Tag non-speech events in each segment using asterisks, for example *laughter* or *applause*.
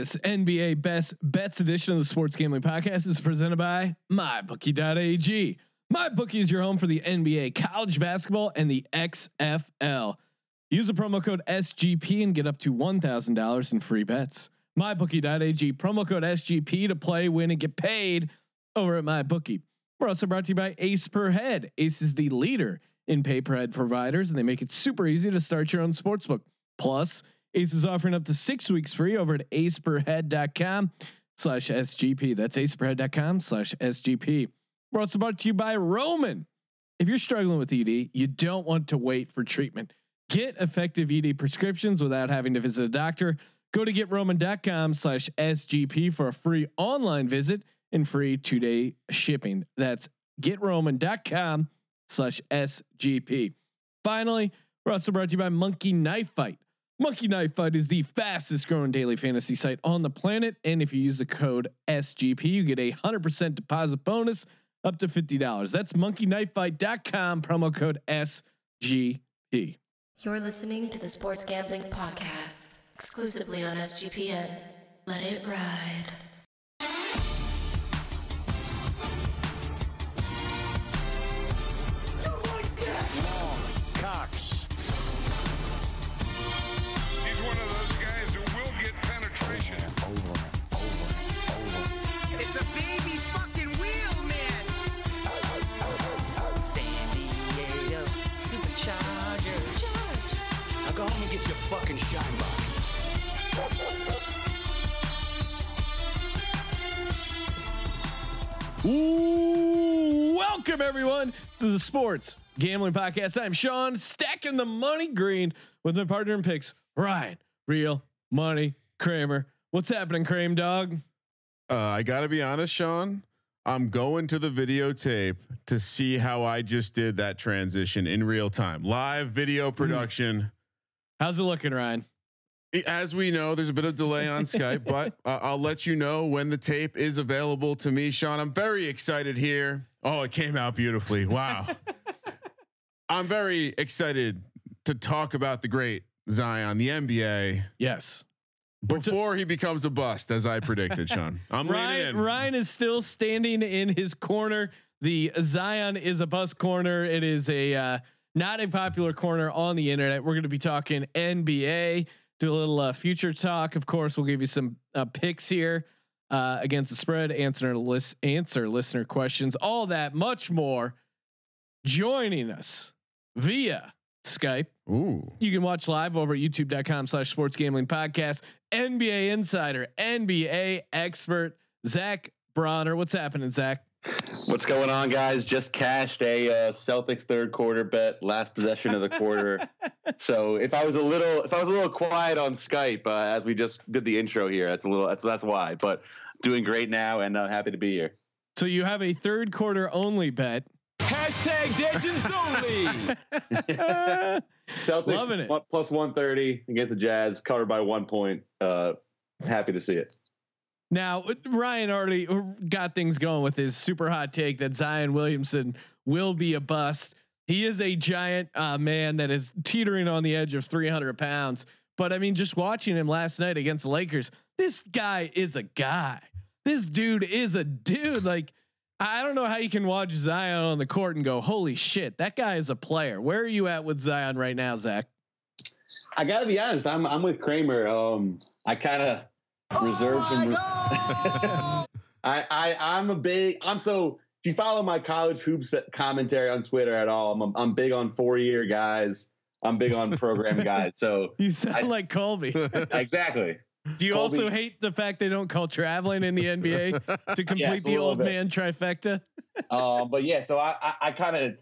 This NBA Best Bets edition of the Sports Gambling Podcast is presented by MyBookie.ag. MyBookie is your home for the NBA, college basketball, and the XFL. Use the promo code SGP and get up to $1,000 in free bets. MyBookie.ag, promo code SGP to play, win, and get paid over at MyBookie. We're also brought to you by Ace Per Head. Ace is the leader in pay per head providers, and they make it super easy to start your own sportsbook. Plus, Ace is offering up to six weeks free over at aceperhead.com slash SGP. That's aceperhead.com slash SGP. We're also brought to you by Roman. If you're struggling with ED, you don't want to wait for treatment. Get effective ED prescriptions without having to visit a doctor. Go to getroman.com slash SGP for a free online visit and free two day shipping. That's getroman.com slash SGP. Finally, we're also brought to you by Monkey Knife Fight. Monkey Knife Fight is the fastest growing daily fantasy site on the planet. And if you use the code SGP, you get a 100% deposit bonus up to $50. That's monkeyknifefight.com, promo code SGP. You're listening to the Sports Gambling Podcast, exclusively on SGPN. Let it ride. Your fucking shine box. Ooh, welcome everyone to the Sports Gambling Podcast. I'm Sean, stacking the money green with my partner in picks, Ryan, real money Kramer. What's happening, Kramer dog? Uh, I got to be honest, Sean. I'm going to the videotape to see how I just did that transition in real time, live video production. How's it looking, Ryan? As we know, there's a bit of delay on Skype, but *laughs* uh, I'll let you know when the tape is available to me, Sean. I'm very excited here. Oh, it came out beautifully. Wow. *laughs* I'm very excited to talk about the great Zion, the NBA, Yes. before he becomes a bust, as I predicted, Sean. *laughs* I'm Ryan. Ryan is still standing in his corner. The Zion is a bust corner. It is a uh, not a popular corner on the internet. We're going to be talking NBA, do a little uh, future talk. Of course, we'll give you some uh, picks here uh, against the spread, answer list, answer listener questions, all that, much more. Joining us via Skype. Ooh. You can watch live over at youtube.com slash sports gambling podcast. NBA insider, NBA expert, Zach Broner. What's happening, Zach? What's going on, guys? Just cashed a uh, Celtics third quarter bet, last possession of the quarter. *laughs* so if I was a little, if I was a little quiet on Skype uh, as we just did the intro here, that's a little, that's that's why. But doing great now, and uh, happy to be here. So you have a third quarter only bet. Hashtag Legends only. *laughs* Celtics Loving it. one- plus one thirty against the Jazz, covered by one point. Uh, happy to see it. Now, Ryan already got things going with his super hot take that Zion Williamson will be a bust. He is a giant uh, man that is teetering on the edge of 300 pounds. But I mean, just watching him last night against the Lakers, this guy is a guy. This dude is a dude. Like, I don't know how you can watch Zion on the court and go, holy shit, that guy is a player. Where are you at with Zion right now, Zach? I gotta be honest. I'm I'm with Kramer. Um, I kind of reserve some. *laughs* I, I I'm a big. I'm so. If you follow my college hoops commentary on Twitter at all, I'm I'm big on four year guys. I'm big on program *laughs* guys. So You sound I- like Colby. *laughs* exactly. Do you Colby- also hate the fact they don't call traveling in the NBA to complete Yes, the old bit. man trifecta? um, but yeah, so I I, I kind of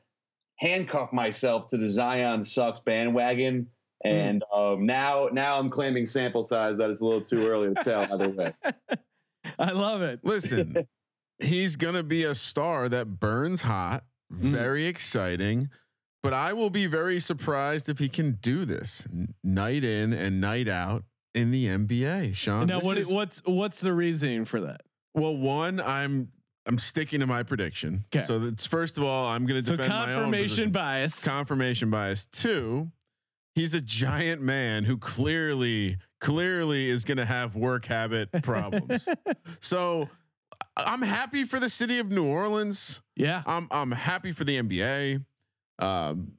handcuff myself to the Zion sucks bandwagon, and um, now now I'm claiming sample size that is a little too early to tell either way. *laughs* I love it. Listen, *laughs* he's gonna be a star that burns hot, Mm. very exciting. But I will be very surprised if he can do this n- night in and night out in the NBA. Sean, Now, what is- what's what's the reasoning for that? well, one, I'm I'm sticking to my prediction. 'Kay. So that's first of all, I'm going to So defend my own confirmation bias. confirmation bias. Two, he's a giant man who clearly clearly is going to have work habit *laughs* problems. so I'm happy for the city of New Orleans. Yeah. I'm I'm happy for the NBA. Um,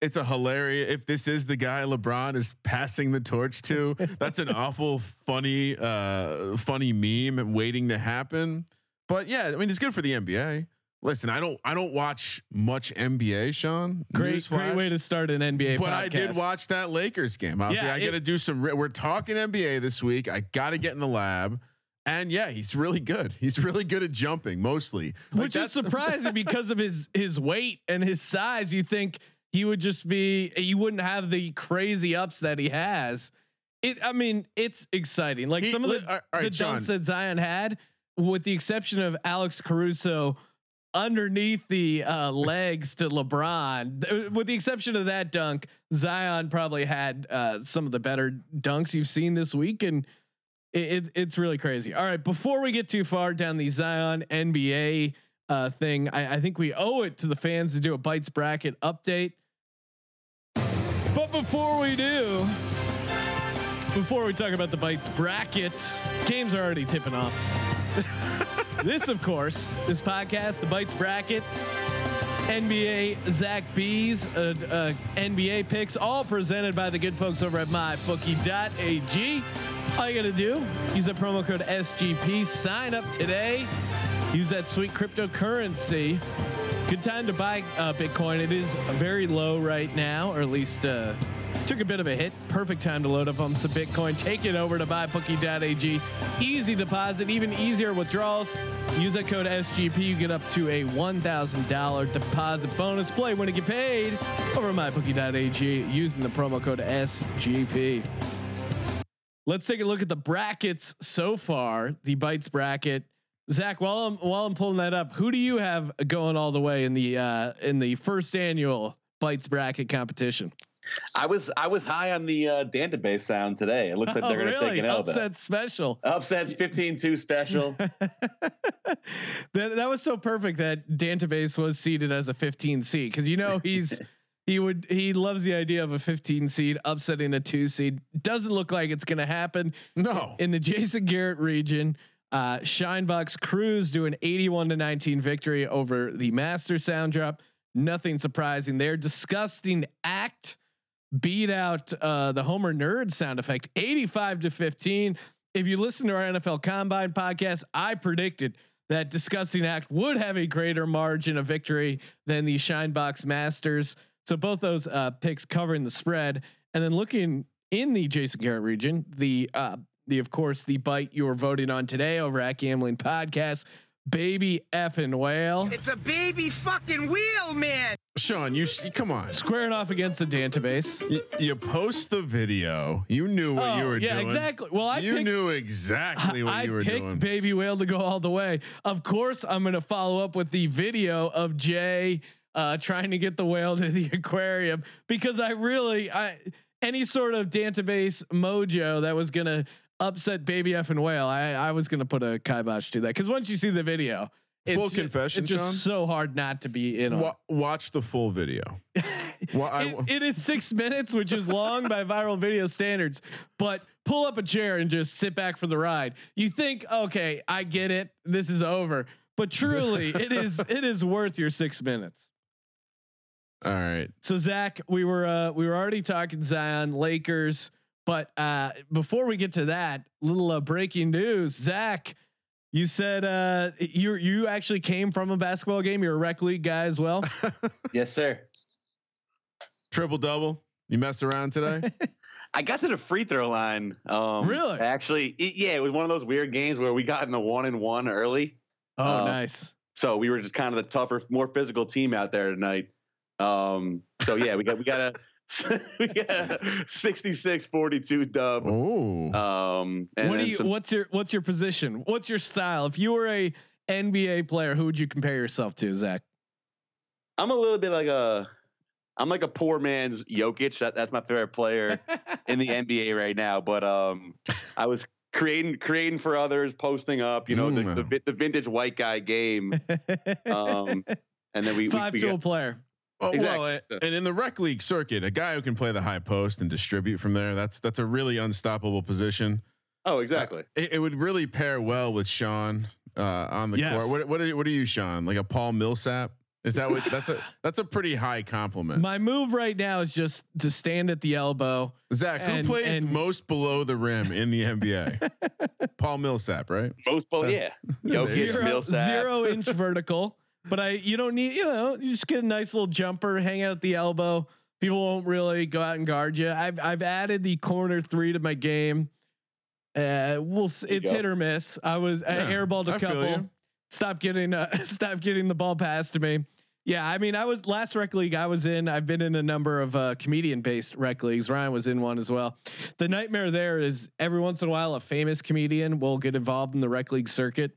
it's a hilarious. If this is the guy LeBron is passing the torch to, *laughs* that's an awful funny, uh, funny meme waiting to happen. But yeah, I mean, it's good for the NBA. Listen, I don't, I don't watch much NBA, Sean. Great, Newsflash. great way to start an NBA. But I did watch that Lakers game. Obviously, Yeah, I got to do some. We're talking NBA this week. I got to get in the lab. And yeah, he's really good. He's really good at jumping, mostly. Like, which is surprising *laughs* because of his his weight and his size. You think he would just be, you wouldn't have the crazy ups that he has. It, I mean, it's exciting. Like He- some of the, all right, the John. dunks that Zion had, with the exception of Alex Caruso underneath the uh, legs to LeBron, with the exception of that dunk, Zion probably had uh, some of the better dunks you've seen this week, and it, it, it's really crazy. All right, before we get too far down the Zion NBA uh, thing, I, I think we owe it to the fans to do a Bytes bracket update. But before we do, before we talk about the Bytes brackets, games are already tipping off. *laughs* this, of course, this podcast, the Bytes bracket, NBA Zach B's uh, uh, NBA picks, all presented by the good folks over at mybookie.ag. All you got to do, use that promo code SGP, sign up today, use that sweet cryptocurrency. Good time to buy uh, Bitcoin. It is very low right now, or at least uh, took a bit of a hit. Perfect time to load up on some Bitcoin. Take it over to mybookie.ag. Easy deposit, even easier withdrawals. Use that code SGP. You get up to a $1,000 deposit bonus. Play when you get paid over at mybookie.ag using the promo code SGP. Let's take a look at the brackets so far. The Bytes bracket. Zach, while I'm while I'm pulling that up, who do you have going all the way in the uh, in the first annual Bytes bracket competition? I was I was high on the uh, database sound today. It looks like *laughs* oh, they're going to really? take an L. there. Upset special. Upsets 15-2 special. *laughs* that that was so perfect that Dantabase was seeded as a 15 seed because you know he's *laughs* he would he loves the idea of a 15 seed upsetting a two seed. Doesn't look like it's going to happen no. in the Jason Garrett region. Uh, Shinebox Cruise do an 81 to 19 victory over the Master Sound Drop. Nothing surprising there. Disgusting act beat out uh, the Homer Nerd sound effect 85 to 15. If you listen to our NFL Combine podcast, I predicted that Disgusting Act would have a greater margin of victory than the Shinebox Masters. So both those uh, picks covering the spread, and then looking in the Jason Garrett region, the uh, the of course the bite you were voting on today over at Gambling Podcast, baby effing whale. It's a baby fucking wheel, man. Sean, you sh- come on. Squaring off against the database. You, you post the video. You knew what you Oh, were yeah, doing. Yeah, exactly. Well, I you picked, knew exactly what I you were I picked doing. Baby Whale to go all the way. Of course, I'm going to follow up with the video of Jay uh, trying to get the whale to the *laughs* aquarium because I really, I any sort of database mojo that was going to upset Baby F and Whale, I, I was going to put a kibosh to that because once you see the video, it's Full confession, it's just Sean? so hard not to be in on. Wa- watch the full video. *laughs* I- It- it is six minutes, which is long by viral video standards. But pull up a chair and just sit back for the ride. You think, okay, I get it. This is over. But truly, *laughs* it is it is worth your six minutes. All right. So Zach, we were uh, we were already talking Zion Lakers, but uh, before we get to that, little uh, breaking news. Zach, you said uh, you you actually came from a basketball game. You're a rec league guy as well. *laughs* yes, sir. Triple double. You mess around today? *laughs* I got to the free throw line. Um, Really? Actually, it, yeah, it was one of those weird games where we got in the one and one early. Oh, Uh, nice. So we were just kind of the tougher, more physical team out there tonight. Um, so yeah, we got we got a we got 66-42 dub. oh. Um, and what do you? some- What's your What's your position? What's your style? If you were a NBA player, who would you compare yourself to, Zach? I'm a little bit like a I'm like a poor man's Jokic. That, that's my favorite player *laughs* in the NBA right now. But um, I was creating creating for others, posting up, you know, the, the Mm. the vintage white guy game. *laughs* Um, and then we, we, Five we tool got, player. Oh, Exactly. Well, So- and in the rec league circuit, a guy who can play the high post and distribute from there, that's that's a really unstoppable position. Oh, exactly. It, it would really pair well with Sean uh, on the Yes. court. What what are, what are you, Sean? Like a Paul Millsap? Is that what? that's a *laughs* that's a pretty high compliment. My move right now is just to stand at the elbow. Zach, who plays and- most below the rim in the NBA? *laughs* Paul Millsap, right? Most, below, yeah. Jokic, zero, Millsap. zero inch vertical. But I, you don't need, you know, you just get a nice little jumper, hang out at the elbow. People won't really go out and guard you. I've I've added the corner three to my game. Uh, we'll it's hit or miss. I was I airballed a I couple. Stop getting uh, *laughs* stop getting the ball passed to me. Yeah, I mean, I was last rec league I was in. I've been in a number of uh, comedian based rec leagues. Ryan was in one as well. The nightmare there is every once in a while a famous comedian will get involved in the rec league circuit,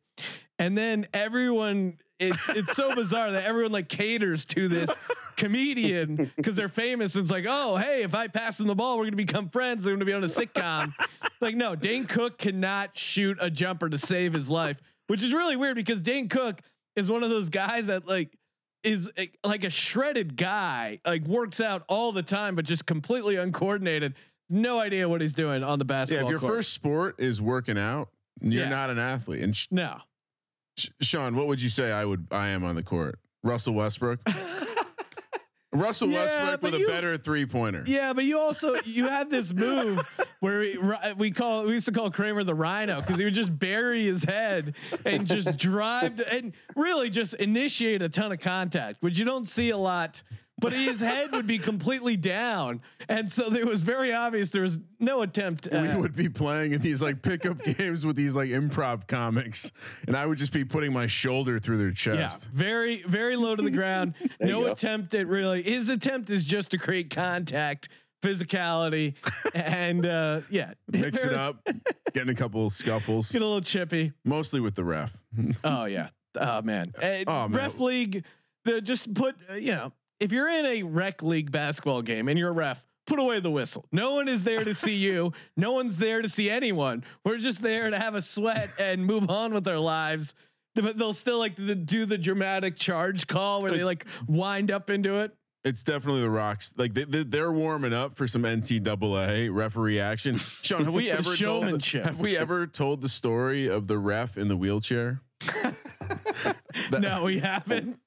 and then everyone. It's it's so bizarre that everyone like caters to this comedian because they're famous. It's like, oh, hey, if I pass him the ball, we're gonna become friends. They're gonna be on a sitcom. like, no, Dane Cook cannot shoot a jumper to save his life, which is really weird because Dane Cook is one of those guys that like is like a shredded guy, like works out all the time, but just completely uncoordinated. No idea what he's doing on the Yeah, basketball if your court. first sport is working out, you're Yeah. not an athlete. And Sh- no, Sean, what would you say I would I am on the court? Russell Westbrook. *laughs* Russell Yeah, Westbrook with you- a better three pointer. Yeah, but you also you had this move *laughs* where we, we call we used to call Kramer the Rhino because he would just bury his head and just *laughs* drive to, and really just initiate a ton of contact, which you don't see a lot. But his head would be completely down, and so it was very obvious there was no attempt. we uh, would be playing in these like pickup *laughs* games with these like improv comics, and I would just be putting my shoulder through their chest. Yeah, chest. very, very low to the ground. *laughs* No attempt at really. His attempt is just to create contact, physicality, *laughs* and uh, yeah, Mix it up, getting a couple scuffles, Get a little chippy. mostly with the ref. Oh yeah. Oh man. Uh, Oh, man. Ref league. Just put uh, you know if you're in a rec league basketball game and you're a ref, put away the whistle. No one is there to see you. *laughs* No one's there to see anyone. We're just there to have a sweat *laughs* and move on with our lives. But they'll still like to do the dramatic charge call where they like wind up into it. It's definitely the rocks. Like they, they, they're warming up for some NCAA referee action. Sean, have we *laughs* ever told? Have we ever told the story of the ref in the wheelchair? No, we haven't.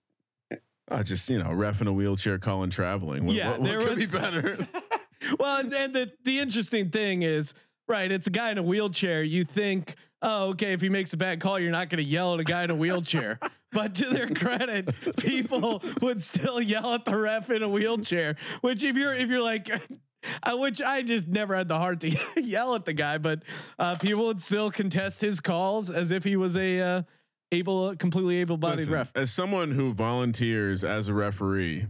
*laughs* Uh, just you know, ref in a wheelchair calling traveling. What, Yeah, what, what there could was- be better? *laughs* *laughs* well, and, and the the interesting thing is, right? It's a guy in a wheelchair. You think, oh, okay, if he makes a bad call, you're not going to yell at a guy in a wheelchair. but to their credit, people would still yell at the ref in a wheelchair. Which, if you're if you're like. I, which I just never had the heart to yell at the guy, but uh, people would still contest his calls as if he was a uh, able, completely able-bodied Listen, ref. As someone who volunteers as a referee,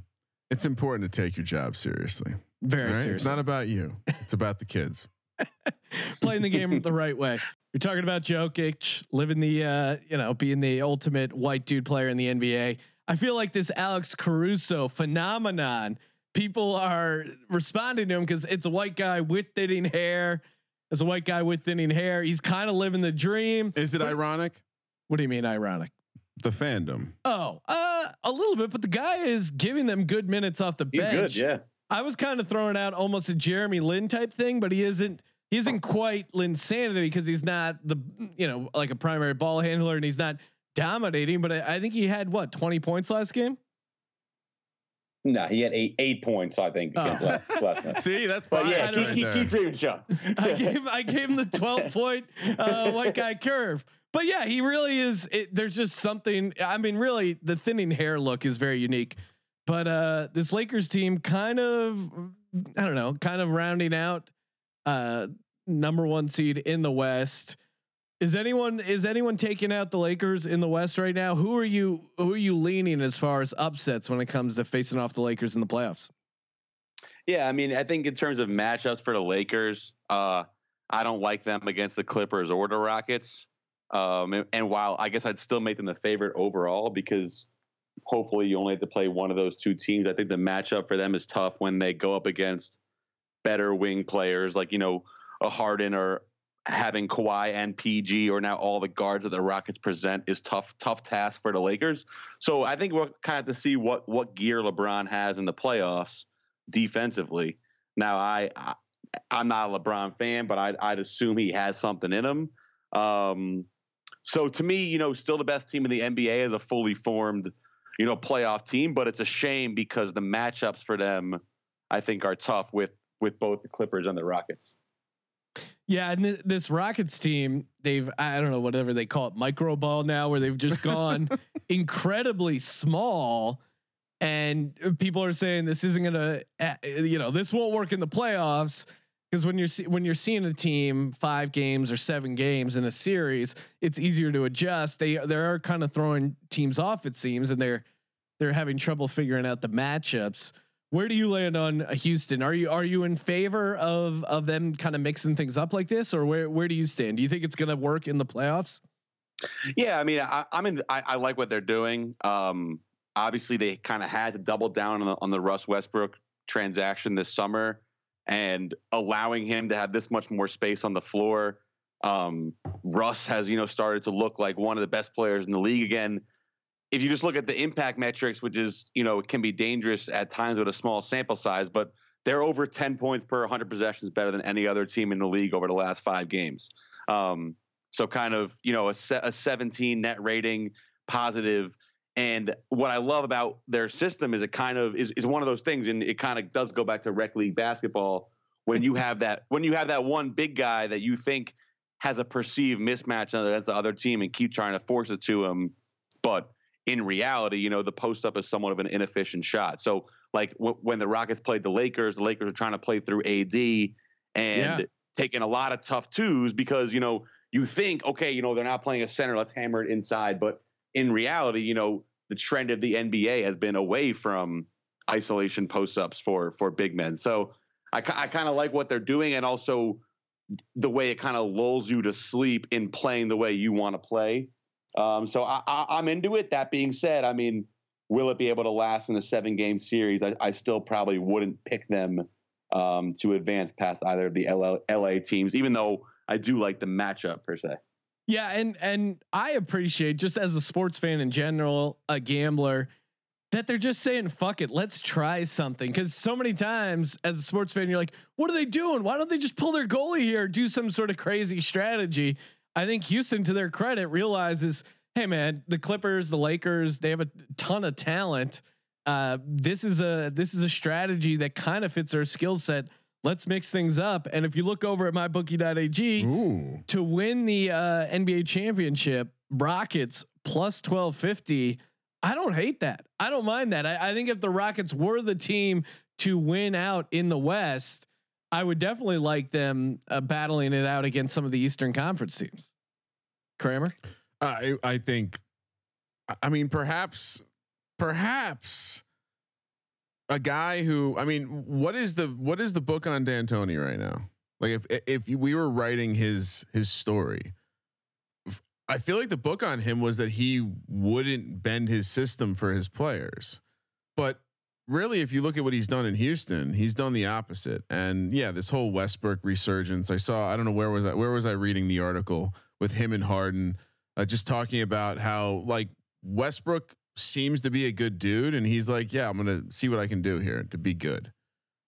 it's important to take your job seriously. Very right? It's not about you. It's about the kids. *laughs* playing the game the right way. You're talking about Jokic living the, uh, you know, being the ultimate white dude player in the NBA. I feel like this Alex Caruso phenomenon. People are responding to him because it's a white guy with thinning hair. As a white guy with thinning hair, he's kind of living the dream. Is it What- ironic? What do you mean ironic? The fandom. Oh, uh, a little bit, but the guy is giving them good minutes off the He's bench. good. Yeah. I was kind of throwing out almost a Jeremy Lin type thing, but he isn't. He isn't quite Linsanity because he's not the you know like a primary ball handler and he's not dominating. But I, I think he had what twenty points last game. No, he had eight eight points, I think, Oh. last, last night. See, that's But yeah, bias keep, right keep, there. keep reading, Sean. I *laughs* gave I gave him the twelve point uh, white guy curve. But yeah, he really is. It, there's just something. I mean, really, the thinning hair look is very unique. But uh, this Lakers team kind of, I don't know, kind of rounding out uh, number one seed in the West. Is anyone is anyone taking out the Lakers in the West right now? Who are you who are you leaning as far as upsets when it comes to facing off the Lakers in the playoffs? Yeah, I mean, I think in terms of matchups for the Lakers, uh, I don't like them against the Clippers or the Rockets. Um, and, and while I guess I'd still make them the favorite overall because hopefully you only have to play one of those two teams. I think the matchup for them is tough when they go up against better wing players like you know a Harden or having Kawhi and PG or now all the guards that the Rockets present is tough, tough task for the Lakers. So I think we're kind of to see what what gear LeBron has in the playoffs defensively. Now I, I I'm not a LeBron fan, but I'd, I'd assume he has something in him. Um, so to me, you know, still the best team in the NBA is a fully formed, you know, playoff team. But it's a shame because the matchups for them, I think, are tough with with both the Clippers and the Rockets. Yeah, and th- this Rockets team, they've I don't know whatever they call it, micro ball now, where they've just gone *laughs* incredibly small, and people are saying this isn't gonna, uh, you know, this won't work in the playoffs because when you're when you're seeing a team five games or seven games in a series, it's easier to adjust. They they are kind of throwing teams off it seems, and they're they're having trouble figuring out the matchups. Where do you land on uh, Houston? Are you are you in favor of of them kind of mixing things up like this, or where where do you stand? Do you think it's going to work in the playoffs? Yeah, I mean, I, I'm in. I, I like what they're doing. Um, obviously, they kind of had to double down on the, on the Russ Westbrook transaction this summer, and allowing him to have this much more space on the floor. Um, Russ has, you know, started to look like one of the best players in the league again if you just look at the impact metrics, which is, you know, it can be dangerous at times with a small sample size, but they're over 10 points per 100 possessions better than any other team in the league over the last five games. Um, so kind of, you know, a, a 17 net rating positive. And what I love about their system is it kind of is, is one of those things. And it kind of does go back to rec league basketball when you have that, when you have that one big guy that you think has a perceived mismatch against the other team and keep trying to force it to him. But in reality, you know, the post up is somewhat of an inefficient shot. So, like w- when the Rockets played the Lakers, the Lakers are trying to play through AD and yeah. taking a lot of tough twos because, you know, you think, okay, you know, they're not playing a center, let's hammer it inside. But in reality, you know, the trend of the NBA has been away from isolation post ups for for big men. So I, I kind of like what they're doing and also the way it kind of lulls you to sleep in playing the way you want to play. Um, so I, I, am into it. That being said, I mean, will it be able to last in a seven game series? I, I still probably wouldn't pick them um, to advance past either of the LA, LA teams, even though I do like the matchup per se. Yeah, and and I appreciate just as a sports fan in general, a gambler, that they're just saying fuck it, let's try something. Because so many times as a sports fan, you're like, what are they doing? Why don't they just pull their goalie here, do some sort of crazy strategy? I think Houston, to their credit, realizes, hey man, the Clippers, the Lakers, they have a ton of talent. Uh, this is a this is a strategy that kind of fits their skill set. Let's mix things up. And if you look over at mybookie.ag Ooh. to win the uh, NBA championship, Rockets plus twelve fifty. I don't hate that. I don't mind that. I, I think if the Rockets were the team to win out in the West, I would definitely like them uh, battling it out against some of the Eastern Conference teams. Kramer, I I think, I mean, perhaps, perhaps a guy who I mean, what is the what is the book on D'Antoni right now? Like if if we were writing his his story, I feel like the book on him was that he wouldn't bend his system for his players, but really, if you look at what he's done in Houston, he's done the opposite. And yeah, this whole Westbrook resurgence. I saw. I don't know where was I. Where was I reading the article with him and Harden, uh, just talking about how like Westbrook seems to be a good dude, and he's like, yeah, I'm gonna see what I can do here to be good.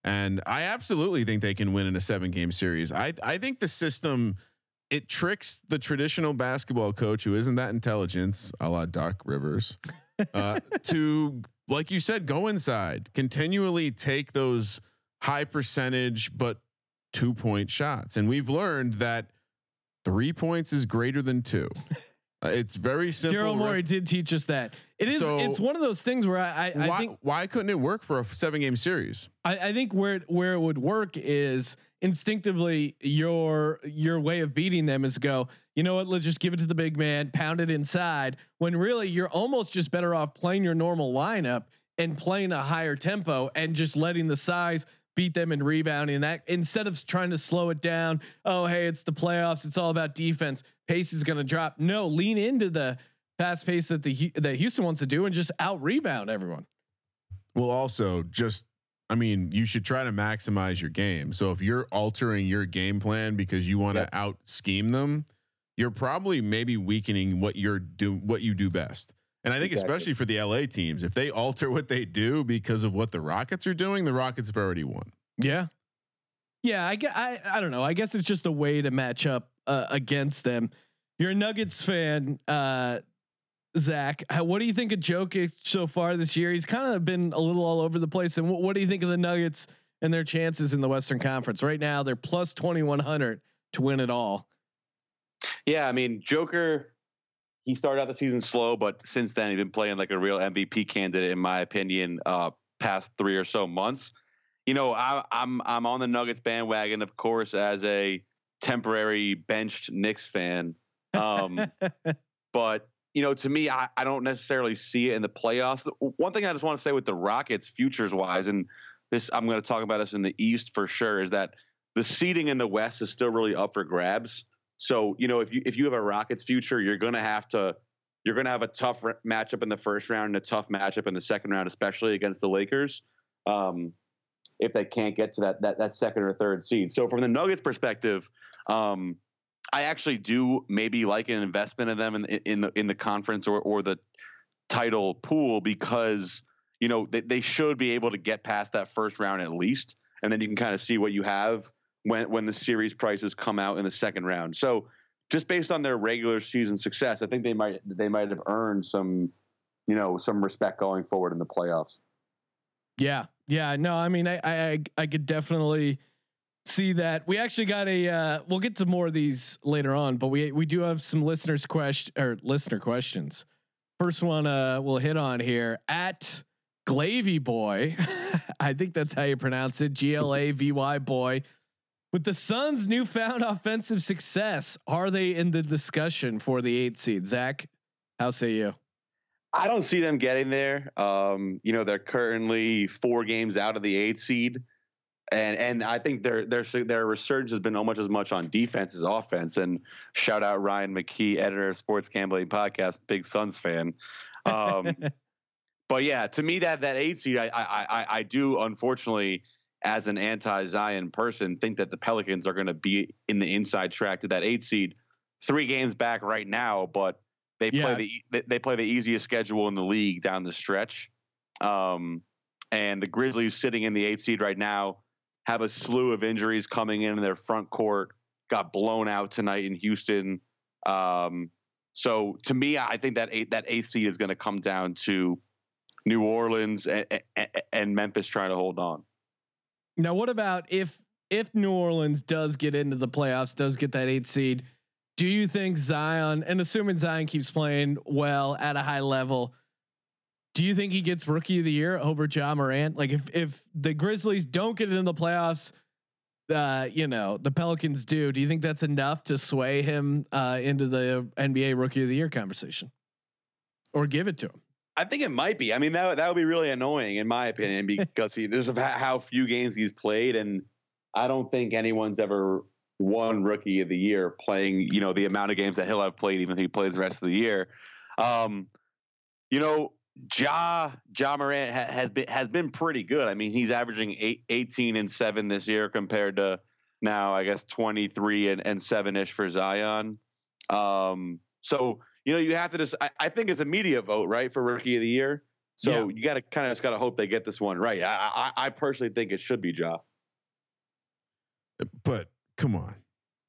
And I absolutely think they can win in a seven game series. I I think the system it tricks the traditional basketball coach who isn't that intelligent, a la Doc Rivers, uh, *laughs* to like you said, go inside, continually take those high percentage but two point shots. And we've learned that three points is greater than two. Uh, *laughs* it's very simple. Daryl Morey did teach us that. It is. So it's one of those things where I, I, why, think why couldn't it work for a seven game series? I, I think where it, where it would work is instinctively your your way of beating them is go. You know what? Let's just give it to the big man, pound it inside. When really you're almost just better off playing your normal lineup and playing a higher tempo and just letting the size beat them in rebounding that instead of trying to slow it down. Oh, hey, it's the playoffs. It's all about defense. Pace is going to drop. No, lean into the fast pace that the that Houston wants to do and just out rebound everyone. Well, also just I mean, you should try to maximize your game. So if you're altering your game plan because you want to Yep. out scheme them, you're probably maybe weakening what you're do what you do best. And I think Exactly. especially for the LA teams, if they alter what they do because of what the Rockets are doing, the Rockets have already won. Yeah. Yeah, I, I I don't know. I guess it's just a way to match up uh, against them. You're a Nuggets fan, uh, Zach. What do you think of Jokic so far this year? He's kind of been a little all over the place. And what, what do you think of the Nuggets and their chances in the Western Conference right now? They're plus twenty one hundred to win it all. Yeah, I mean, Joker, he started out the season slow, but since then he's been playing like a real MVP candidate, in my opinion. Uh, past three or so months, you know, I, I'm I'm on the Nuggets bandwagon, of course, as a temporary benched Knicks fan. Um, *laughs* but you know, to me, I, I don't necessarily see it in the playoffs. One thing I just want to say with the Rockets, futures wise, and this I'm going to talk about this in the East for sure, is that the seeding in the West is still really up for grabs. So you know, if you if you have a Rockets future, you're going to have to you're going to have a tough matchup in the first round and a tough matchup in the second round, especially against the Lakers. Um, if they can't get to that that that second or third seed. So from the Nuggets perspective, um, I actually do maybe like an investment in them in, in the in the conference or or the title pool because you know they, they should be able to get past that first round at least, and then you can kind of see what you have when when the series prices come out in the second round. So just based on their regular season success, I think they might they might have earned some you know some respect going forward in the playoffs. Yeah, yeah. No, I mean, I, I, I could definitely see that. We actually got a. Uh, we'll get to more of these later on, but we we do have some listeners question or listener questions. First one, uh, we'll hit on here at Glavy Boy. *laughs* I think that's how you pronounce it. G L A V Y Boy. With the Suns' newfound offensive success, are they in the discussion for the eight seed? Zach, how say you? I don't see them getting there. Um, you know, they're currently four games out of the eight seed, and and I think their their their resurgence has been almost as much on defense as offense. And shout out Ryan McKee, editor of Sports Gambling Podcast, big Suns fan. Um, *laughs* but yeah, to me that that eight seed, I I I, I do unfortunately. As an anti-Zion person, think that the Pelicans are going to be in the inside track to that eight seed, three games back right now. But they Yeah. play the they- they play the easiest schedule in the league down the stretch. Um, and the Grizzlies sitting in the eighth seed right now have a slew of injuries coming in their front court. Got blown out tonight in Houston. Um, so to me, I think that eight that AC is going to come down to New Orleans and, and Memphis trying to hold on. Now, what about if if New Orleans does get into the playoffs, does get that eight seed? Do you think Zion, and assuming Zion keeps playing well at a high level, do you think he gets Rookie of the Year over Ja Morant? Like, if if the Grizzlies don't get into the playoffs, uh, you know the Pelicans do. Do you think that's enough to sway him uh, into the NBA Rookie of the Year conversation, or give it to him? I think it might be. I mean, that that would be really annoying in my opinion because he just of how few games he's played, and I don't think anyone's ever won Rookie of the Year playing. You know, the amount of games that he'll have played, even if he plays the rest of the year. Um, you know, Ja Ja Morant ha, has been has been pretty good. I mean, he's averaging eight, 18 and seven this year compared to now, I guess twenty three and and seven ish for Zion. Um, so you know, you have to just. I, I think it's a media vote, right, for Rookie of the Year. So you got to kind of just got to hope they get this one right. I, I I personally think it should be Ja. But come on,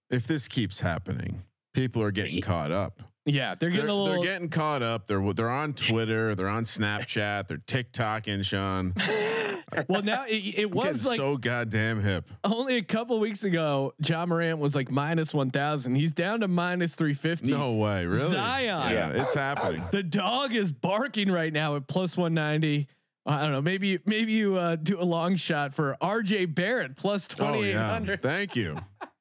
if this keeps happening, people are getting caught up. Yeah, they're getting They're, a little. they're getting caught up. They're they're on Twitter. They're on Snapchat. They're TikToking, Sean. *laughs* well, now it, it was like so goddamn hip. only a couple weeks ago, Ja Morant was like minus one thousand. He's down to minus three fifty. No way, really? Zion. Yeah, it's happening. The dog is barking right now at plus one ninety. I don't know. Maybe maybe you uh, do a long shot for R.J. Barrett plus Oh twenty eight yeah. Thank you.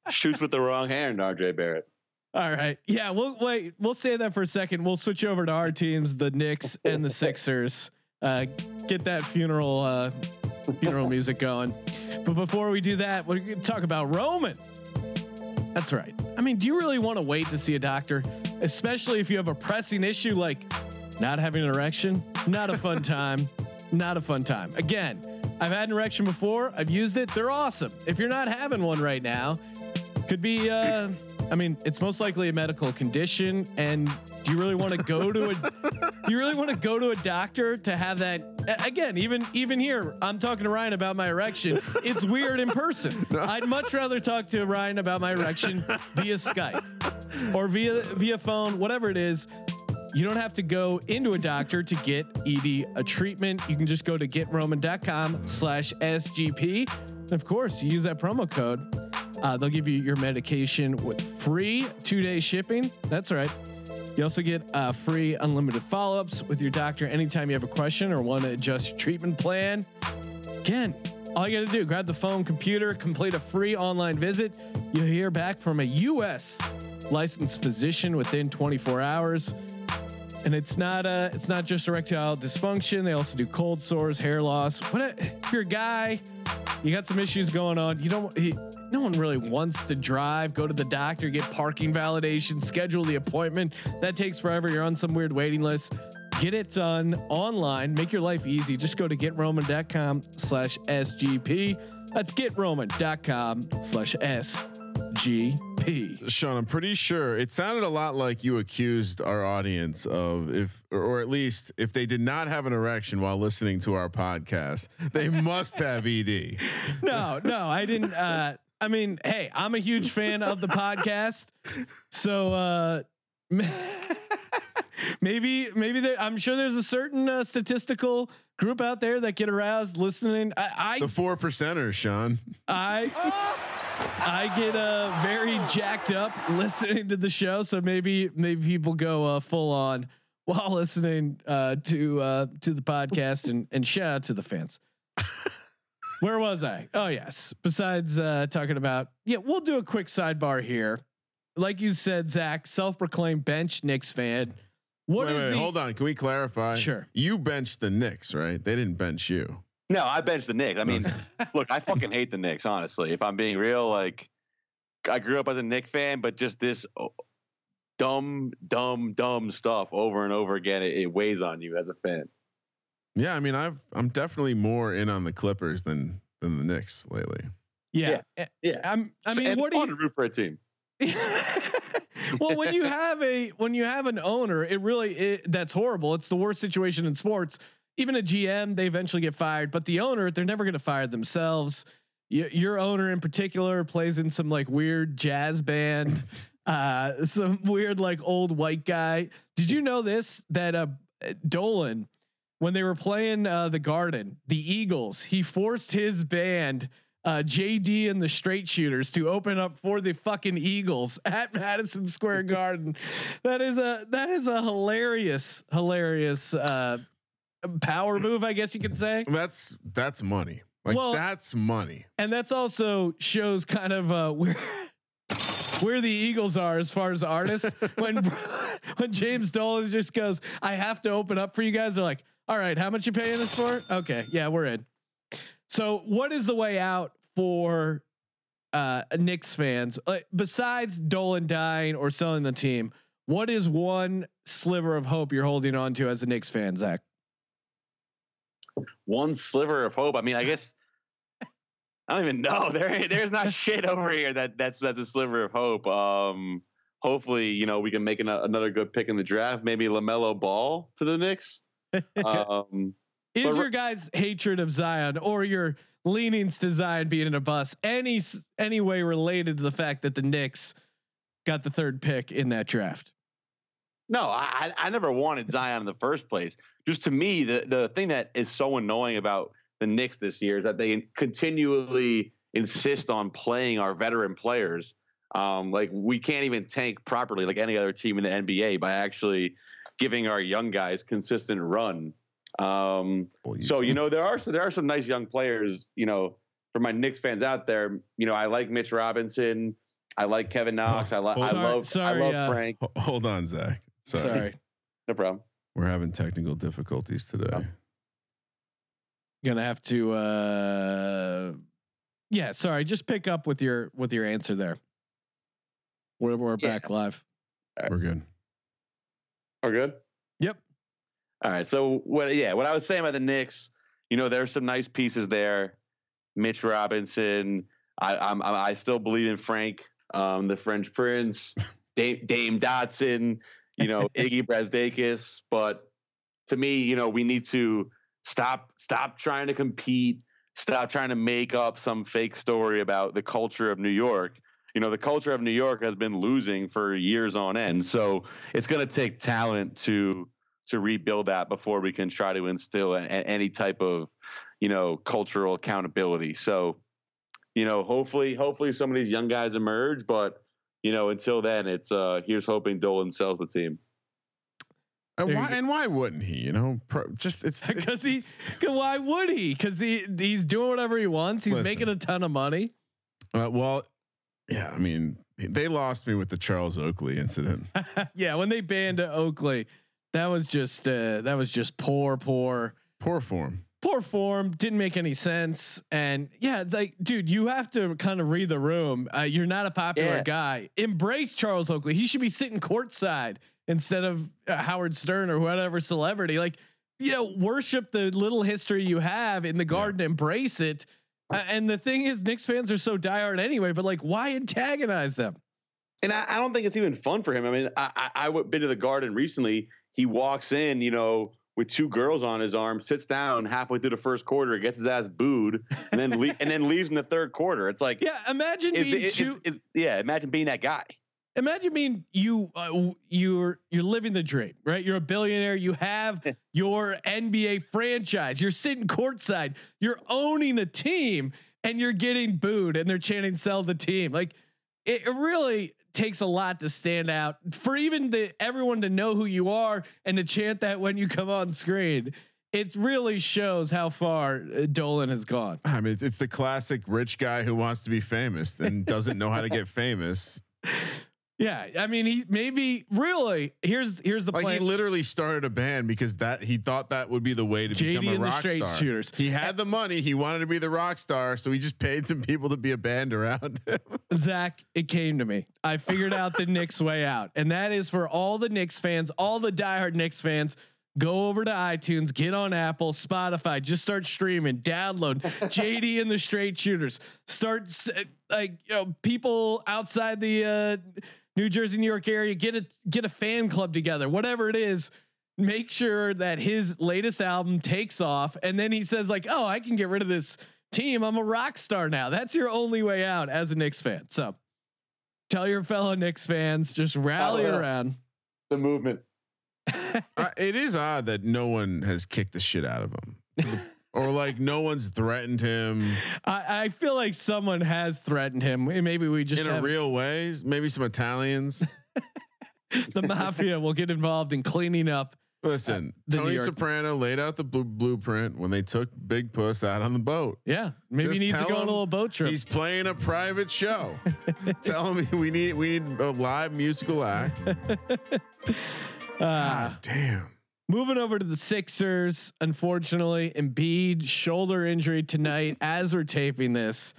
Shoots with the wrong hand, R.J. Barrett. All right. Yeah. We'll wait. We'll say that for a second. We'll switch over to our teams, the Knicks and the Sixers. Uh, get that funeral uh, funeral music going. But before we do that, we're going to talk about Roman. That's right. I mean, do you really want to wait to see a doctor, especially if you have a pressing issue like not having an erection? Not a fun time. *laughs* Not a fun time. Again, I've had an erection before. I've used it. They're awesome. If you're not having one right now, could be. Uh, I mean, it's most likely a medical condition. And do you really want to go to a? *laughs* do you really want to go to a doctor to have that? Again, even even here, I'm talking to Ryan about my erection. It's weird in person. *laughs* I'd much rather talk to Ryan about my erection via Skype or via via phone, whatever it is. You don't have to go into a doctor to get ED a treatment. You can just go to getroman.com slash SGP. And of course, you use that promo code. Uh, they'll give you your medication with free two day shipping. That's right. You also get uh, free unlimited follow ups with your doctor anytime you have a question or want to adjust your treatment plan. Again, all you got to do, grab the phone, computer, complete a free online visit. You'll hear back from a U.S. licensed physician within 24 hours. And it's not uh it's not just erectile dysfunction. They also do cold sores, hair loss. What a, if you're a guy, you got some issues going on. You don't. He, no one really wants to drive, go to the doctor, get parking validation, schedule the appointment. That takes forever. You're on some weird waiting list. Get it done online. Make your life easy. Just go to getroman.com slash SGP. That's getroman.com slash SGP. Sean, I'm pretty sure it sounded a lot like you accused our audience of if, or, at least if they did not have an erection while listening to our podcast, they must have ED. *laughs* No, no, I didn't. Uh, I mean, hey, I'm a huge fan of the podcast. So, uh, *laughs* maybe, maybe there, I'm sure there's a certain uh, statistical group out there that get aroused listening. I, The four percenters, Sean. I, I get uh very jacked up listening to the show. So maybe, maybe people go uh, full on while listening uh, to uh, to the podcast and and shout out to the fans. Where was I? Oh yes. Besides uh, talking about, yeah, we'll do a quick sidebar here. Like you said, Zach, self-proclaimed bench Knicks fan. What wait, is wait, the? hold on. Can we clarify? Sure. You benched the Knicks, right? They didn't bench you. No, I benched the Knicks. I mean, *laughs* look, I fucking hate the Knicks, honestly. If I'm being real, like I grew up as a Knicks fan, but just this oh, dumb, dumb, dumb stuff over and over again, it, it weighs on you as a fan. Yeah, I mean, I've I'm definitely more in on the Clippers than than the Knicks lately. yeah, eh, Yeah. I'm. I mean, and what it's do fun you? to root for a team. *laughs* well, when you have a when you have an owner, it really it, that's horrible. It's the worst situation in sports. Even a GM, they eventually get fired, but the owner, they're never going to fire themselves. Y- your owner, in particular, plays in some like weird jazz band, *laughs* uh, some weird like old white guy. Did you know this that uh, Dolan, when they were playing uh, the Garden, the Eagles, he forced his band uh, JD and the Straight Shooters to open up for the fucking Eagles *laughs* at Madison Square *laughs* Garden. that is a that is a hilarious, hilarious uh, power move, I guess you could say. That's that's money. Like Well- that's money. And that's also shows kind of uh, where *laughs* where the Eagles are as far as artists. when when James Dolan just goes, I have to open up for you guys. They're like, all right, how much you paying this for? Okay, yeah, we're in. So, what is the way out for uh, Knicks fans uh, besides Dolan dying or selling the team? What is one sliver of hope you're holding on to as a Knicks fan, Zach? One sliver of hope. I mean, I guess I don't even know. *laughs* There, there's not shit over here that that's that's a sliver of hope. Um, hopefully, you know, we can make an, another good pick in the draft. Maybe Lamelo Ball to the Knicks. *laughs* Um, Is your guys' hatred of Zion or your leanings to Zion being in a bus any any way related to the fact that the Knicks got the third pick in that draft? No, I I never wanted Zion in the first place. Just to me, the the thing that is so annoying about the Knicks this year is that they continually insist on playing our veteran players. Um, like we can't even tank properly like any other team in the NBA by actually giving our young guys consistent run. Um, so you know there are so there are some nice young players. You know, for my Knicks fans out there, you know I like Mitch Robinson. I like Kevin Knox. I, li- I Sorry- love sorry, I love uh, Frank. Ho- Hold on, Zach. Sorry. Sorry. *laughs* No problem. We're having technical difficulties today. Gonna have to uh yeah, sorry, just pick up with your with your answer there. We're we're Yeah. back live. We're good. We're good. Yep. All right. So what? Yeah, what I was saying about the Knicks, you know, there's some nice pieces there. Mitch Robinson. I, I'm, I still believe in Frank, um, the French Prince, *laughs* Dame, Dame Dotson, you know, *laughs* Iggy Brazdeikis. But to me, you know, we need to stop stop trying to compete, stop trying to make up some fake story about the culture of New York. You know, the culture of New York has been losing for years on end. So it's going to take talent to to rebuild that before we can try to instill a, a, any type of, you know, cultural accountability. So, you know, hopefully, hopefully some of these young guys emerge, but you know, until then, it's uh here's hoping Dolan sells the team. And why, and why wouldn't he? You know, pro, just it's *laughs* because he. Cause why would he? Because he he's doing whatever he wants. He's Listen. making a ton of money. Uh, well, yeah. I mean, they lost me with the Charles Oakley incident. *laughs* yeah, when they banned Oakley, that was just uh, that was just poor, poor, Poor form. poor form. Didn't make any sense. And yeah, it's like, dude, you have to kind of read the room. Uh, you're not a popular Yeah. guy. Embrace Charles Oakley. He should be sitting courtside instead of uh, Howard Stern or whatever celebrity. Like, you know, worship the little history you have in the garden. Embrace it. And the thing is, Knicks fans are so diehard anyway. But like, why antagonize them? And I, I don't think it's even fun for him. I mean, I, I, I went been to the garden recently. He walks in, you know, with two girls on his arm, sits down halfway through the first quarter, gets his ass booed, and then le- and then leaves in the third quarter. It's like, *laughs* Yeah, imagine is being the, is- two, is- yeah, imagine being that guy. Imagine being you uh, you're you're living the dream right? You're a billionaire. You have *laughs* your nba franchise. You're sitting courtside. You're owning a team and you're getting booed and they're chanting sell the team. Like it, it really takes a lot to stand out for even the everyone to know who you are and to chant that when you come on screen. It really shows how far uh, dolan has gone. I mean, it's, it's the classic rich guy who wants to be famous and doesn't know how to get famous. *laughs* yeah i mean he maybe really here's here's the Like plan he literally started a band because that he thought that would be the way to JD become a and the rock Straight star. Shooters. He had the money. He wanted to be the rock star, so he just paid some people to be a band around him. *laughs* Zach, it came to me. I figured out the Knicks way out, and that is for all the Knicks fans, all the diehard Knicks fans. Go over to iTunes, get on Apple, Spotify, just start streaming, download *laughs* JD and the Straight Shooters. Start like you know people outside the uh, New Jersey, New York area. Get a get a fan club together, whatever it is. Make sure that his latest album takes off, and then he says like, "Oh, I can get rid of this team. I'm a rock star now." That's your only way out as a Knicks fan. So tell your fellow Knicks fans, just rally yeah. around. The movement. *laughs* Uh, it is odd that no one has kicked the shit out of him, *laughs* or like no one's threatened him I, I feel like someone has threatened him. Maybe we just in a real way. Maybe some Italians. *laughs* the mafia will get involved in cleaning up. Listen, the Tony Soprano laid out the blue, blueprint when they took Big Puss out on the boat. Yeah, maybe Just he needs to go on a little boat trip. He's playing a private show. *laughs* Tell him we need we need a live musical act. Uh, *laughs* God damn. Moving over to the Sixers, unfortunately, Embiid shoulder injury tonight as we're taping this.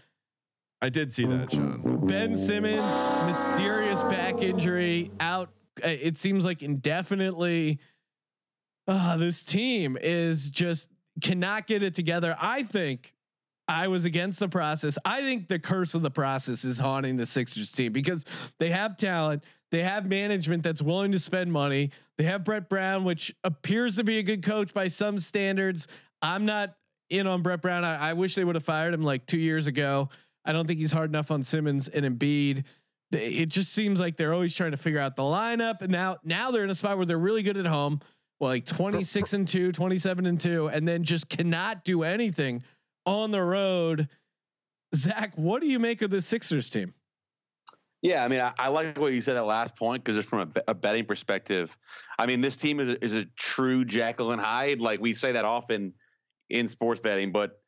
I did see that, Sean. Ben Simmons, mysterious back injury out. uh, It seems like indefinitely. Uh, this team is just cannot get it together. I think I was against the process. I think the curse of the process is haunting the Sixers team because they have talent. They have management that's willing to spend money. They have Brett Brown, which appears to be a good coach by some standards. I'm not in on Brett Brown. I, I wish they would have fired him like two years ago. I don't think he's hard enough on Simmons and Embiid. They- It just seems like they're always trying to figure out the lineup. And now, now they're in a spot where they're really good at home. Well, like 26 and 2, 27 and 2, and then just cannot do anything on the road. Zach, what do you make of the Sixers team? Yeah, I mean, I, I like what you said that last point because just from a, a betting perspective, I mean, this team is a, is a true Jekyll and Hyde. Like we say that often in sports betting, but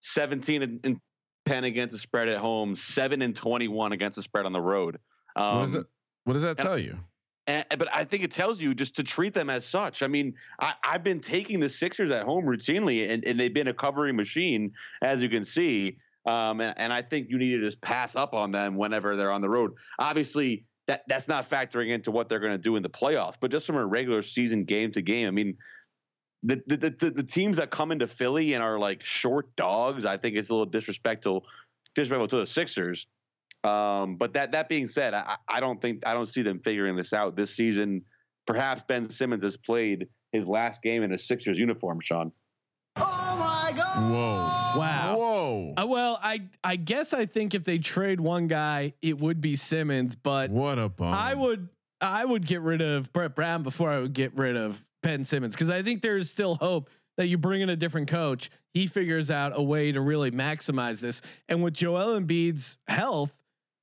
17 and, and 10 against the spread at home, seven and 21 against the spread on the road. Um, what, does that, what does that and- tell you? and, but I think it tells you just to treat them as such. I mean, I, I've been taking the Sixers at home routinely, and, and they've been a covering machine, as you can see. Um, and, and I think you need to just pass up on them whenever they're on the road. Obviously, that that's not factoring into what they're going to do in the playoffs, but just from a regular season game to game, I mean, the, the the the teams that come into Philly and are like short dogs, I think it's a little disrespectful disrespectful to the Sixers. Um, but that that being said, I, I don't think I don't see them figuring this out this season. Perhaps Ben Simmons has played his last game in a Sixers uniform, Sean. Whoa. Wow. Whoa. Uh, well, I I guess I think if they trade one guy, it would be Simmons, but What a bum. I would I would get rid of Brett Brown before I would get rid of Ben Simmons because I think there's still hope that you bring in a different coach, he figures out a way to really maximize this. And with Joel Embiid's health,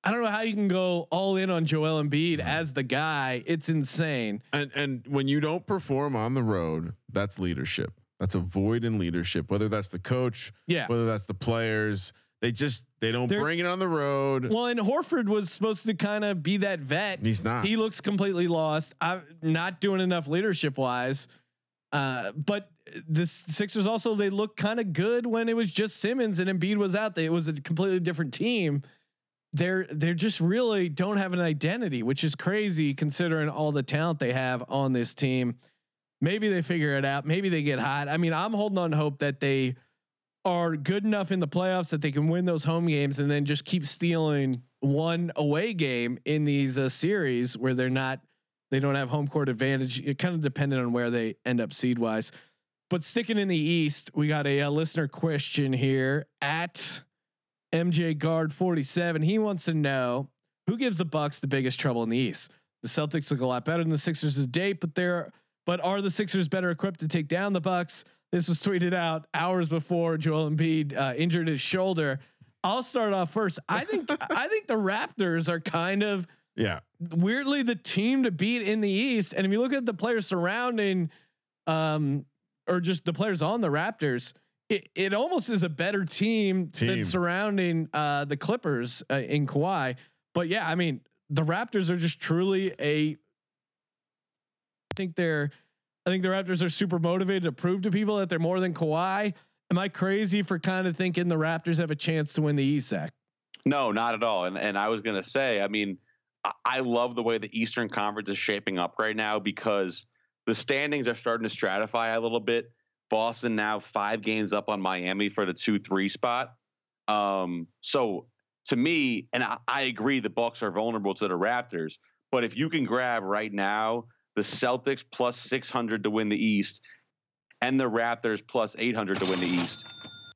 I don't know how you can go all in on Joel Embiid as the guy. It's insane. And and when you don't perform on the road, that's leadership. That's a void in leadership. Whether that's the coach, Yeah. whether that's the players, they just they don't They're- bring it on the road. Well, and Horford was supposed to kind of be that vet. He's not. He looks completely lost. I'm not doing enough leadership wise. Uh, but the Sixers also they look kind of good when it was just Simmons and Embiid was out there. It was a completely different team. They're they're just really don't have an identity, which is crazy considering all the talent they have on this team. Maybe they figure it out. Maybe they get hot. I mean, I'm holding on hope that they are good enough in the playoffs that they can win those home games and then just keep stealing one away game in these uh, series where they're not they don't have home court advantage. It kind of dependent on where they end up seed wise. But sticking in the East, we got a, uh listener question here at MJ Guard 47. He wants to know who gives the Bucks the biggest trouble in the East. The Celtics look a lot better than the Sixers to date, but they're but are the Sixers better equipped to take down the Bucks? This was tweeted out hours before Joel Embiid uh, injured his shoulder. I'll start off first. I think I think the Raptors are kind of yeah. weirdly the team to beat in the East. And if you look at the players surrounding, um, or just the players on the Raptors, it, it almost is a better team, Team. than surrounding uh, the Clippers uh, in Kawhi. But yeah, I mean, the Raptors are just truly a. I think they're, I think the Raptors are super motivated to prove to people that they're more than Kawhi. Am I crazy for kind of thinking the Raptors have a chance to win the East? No, not at all. And and I was gonna say, I mean, I, I love the way the Eastern Conference is shaping up right now because the standings are starting to stratify a little bit. Boston now five games up on Miami for the two three spot. Um, so to me, and I, I agree, the Bucks are vulnerable to the Raptors. But if you can grab right now the Celtics plus six hundred to win the East, and the Raptors plus eight hundred to win the East,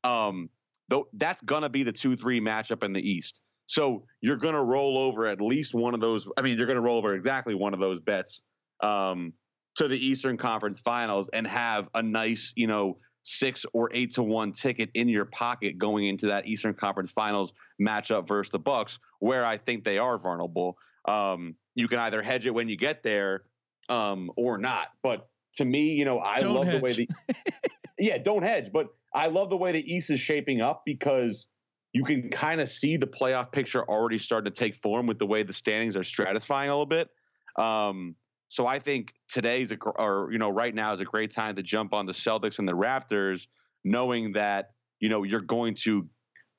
um, though that's gonna be the two three matchup in the East. So you're gonna roll over at least one of those. I mean, you're gonna roll over exactly one of those bets um, to the Eastern Conference Finals and have a nice, you know, six or eight to one ticket in your pocket going into that Eastern Conference Finals matchup versus the Bucks, where I think they are vulnerable. Um, you can either hedge it when you get there um, or not. But to me, you know, I Don't love the way the *laughs* yeah, don't hedge. But I love the way the East is shaping up because you can kind of see the playoff picture already starting to take form with the way the standings are stratifying a little bit. Um, so I think today's a, or you know right now is a great time to jump on the Celtics and the Raptors, knowing that you know you're going to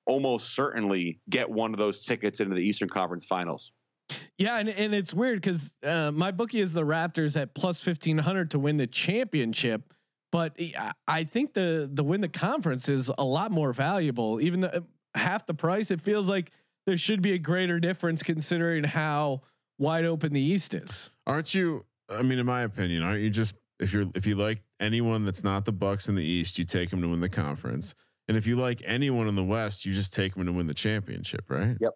almost certainly get one of those tickets into the Eastern Conference Finals. Yeah, and, and it's weird because uh, my bookie is the Raptors at plus fifteen hundred to win the championship, but I- I think the the win the conference is a lot more valuable. Even though uh, half the price, it feels like there should be a greater difference considering how wide open the East is. Aren't you? I mean, in my opinion, aren't you just if you're if you like anyone that's not the Bucks in the East, you take them to win the conference, and if you like anyone in the West, you just take them to win the championship, right? Yep.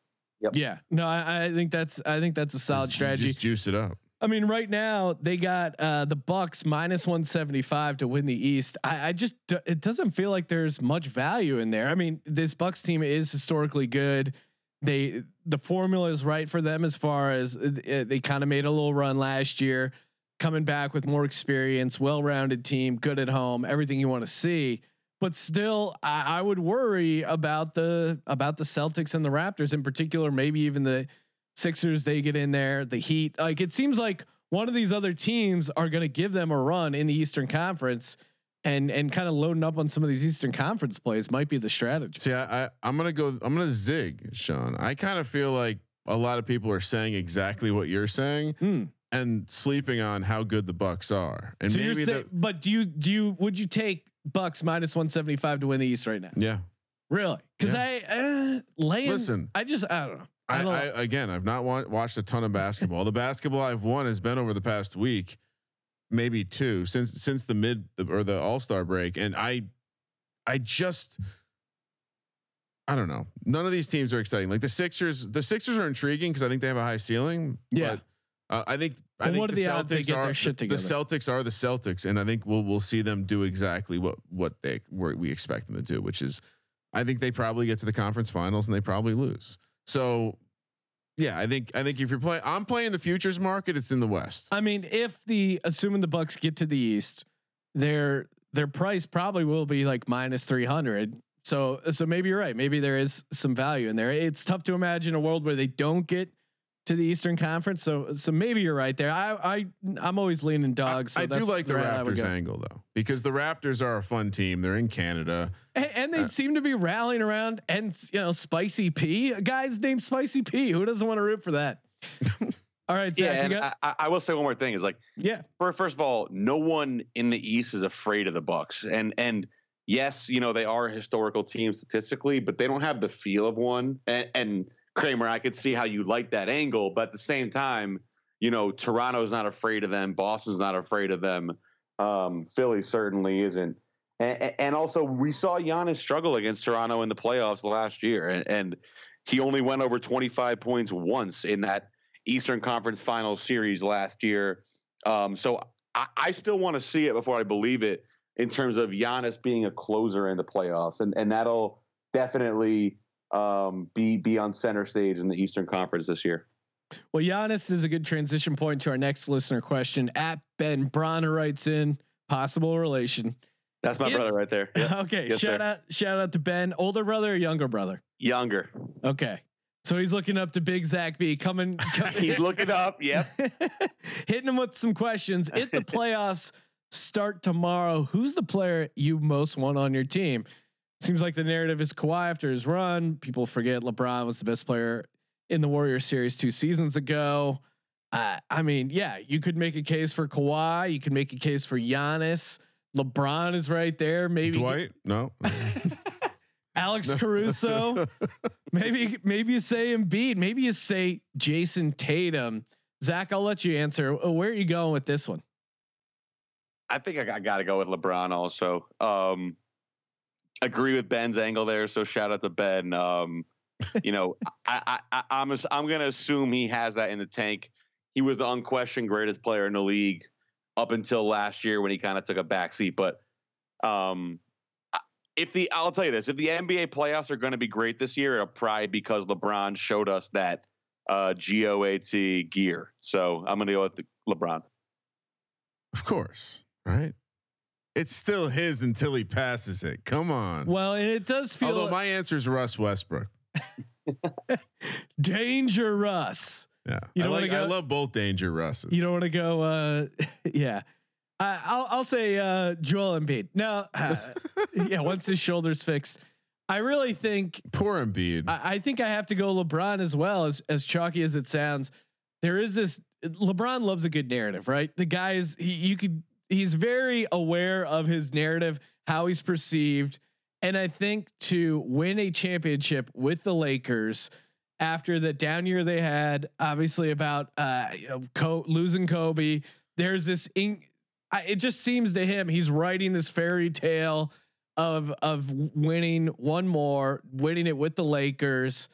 Yeah, no, I, I think that's I think that's a solid Just- strategy. Just juice it up. I mean, right now they got uh, the Bucks minus one seventy five to win the East. I, I just it doesn't feel like there's much value in there. I mean, this Bucks team is historically good. They the formula is right for them as far as uh, uh, they kind of made a little run last year, coming back with more experience, well rounded team, good at home, everything you want to see. But still, I, I would worry about the about the Celtics and the Raptors in particular. Maybe even the Sixers, they get in there. The Heat, like it seems like one of these other teams are going to give them a run in the Eastern Conference, and and kind of loading up on some of these Eastern Conference plays might be the strategy. See, I, I I'm gonna go. I'm gonna zig, Sean. I kind of feel like a lot of people are saying exactly what you're saying, Hmm. and sleeping on how good the Bucks are. And so maybe saying, but do you do you would you take Bucks minus one seventy five to win the East right now? yeah. Really? Because I uh, laying. Listen. I just I don't know. I, don't I, know. again, I've not wa- watched a ton of basketball. the basketball I've won has been over the past week, maybe two since since the mid or the All Star break, and I, I just, I don't know. None of these teams are exciting. Like the Sixers, the Sixers are intriguing because I think they have a high ceiling. Yeah. But, uh, I think. I think what the, the Celtics get are their shit the? Celtics are the Celtics, and I think we'll we'll see them do exactly what what they were we expect them to do, which is, I think they probably get to the conference finals and they probably lose. So yeah, I think I think if you're playing, I'm playing the futures market. It's in the West. I mean, if the assuming the Bucks get to the East, their their price probably will be like minus three hundred. So so maybe you're right. Maybe there is some value in there. It's tough to imagine a world where they don't get to the Eastern Conference. So so maybe you're right there. I I I'm always leaning dogs. So I do that's like the route I would Raptors angle though, because the Raptors are a fun team. They're in Canada. And, and they Uh, seem to be rallying around and you know Spicy P, a guy's named Spicy P. Who doesn't want to root for that? *laughs* All right, Zach, Yeah, and got, I, I will say one more thing is like yeah. for, first of all, no one in the East is afraid of the Bucks, and and yes, you know they are a historical team statistically, but they don't have the feel of one. And, and Kramer, I could see how you like that angle, but at the same time, you know Toronto's not afraid of them, Boston's not afraid of them, um, Philly certainly isn't. And, and also, we saw Giannis struggle against Toronto in the playoffs last year, and, and he only went over 25 points once in that Eastern Conference Finals series last year. Um, so I, I still want to see it before I believe it in terms of Giannis being a closer in the playoffs, and and that'll definitely um, be be on center stage in the Eastern Conference this year. Well, Giannis is a good transition point to our next listener question. At Ben Broner writes in possible relation. That's my If- brother right there. *laughs* Yeah. Okay, Yes, shout sir. out shout out to Ben, older brother or younger brother. Younger. Okay, so he's looking up to Big Zach B. Coming, *laughs* coming He's looking up. Yep. *laughs* hitting him with some questions. If the playoffs start tomorrow, who's the player you most want on your team? Seems like the narrative is Kawhi after his run. People forget LeBron was the best player in the Warrior series two seasons ago. Uh, I mean, yeah, you could make a case for Kawhi. You could make a case for Giannis. LeBron is right there. Maybe Dwight, no. *laughs* Alex Caruso. *laughs* maybe maybe you say Embiid. Maybe you say Jayson Tatum. Zach, I'll let you answer. Uh, Where are you going with this one? I think I, got to go with LeBron also. Um, agree with Ben's angle there. So shout out to Ben. Um, you know, *laughs* I, I, I, I'm I'm gonna assume he has that in the tank. He was the unquestioned greatest player in the league up until last year when he kind of took a backseat. But um, if the I'll tell you this, if the NBA playoffs are going to be great this year, it'll probably because LeBron showed us that uh, GOAT gear. So I'm gonna go with the LeBron. of course, right? It's still his until he passes it. Come on. Well, and it does feel Although my answer is Russ Westbrook. *laughs* Danger Russ. Yeah, You don't wanna go, I love both danger Russes. You don't want to go. Uh, *laughs* yeah, I, I'll I'll say uh, Joel Embiid. No, uh, *laughs* yeah. Once his shoulders fixed, I really think poor Embiid. I, I think I have to go LeBron as well. As as chalky as it sounds, there is this. LeBron loves a good narrative, right? The guys he. You could. He's very aware of his narrative, how he's perceived, and I think to win a championship with the Lakers after the down year they had, obviously about uh, Co- losing Kobe, there's this. I, it just seems to him he's writing this fairy tale of of winning one more, winning it with the Lakers.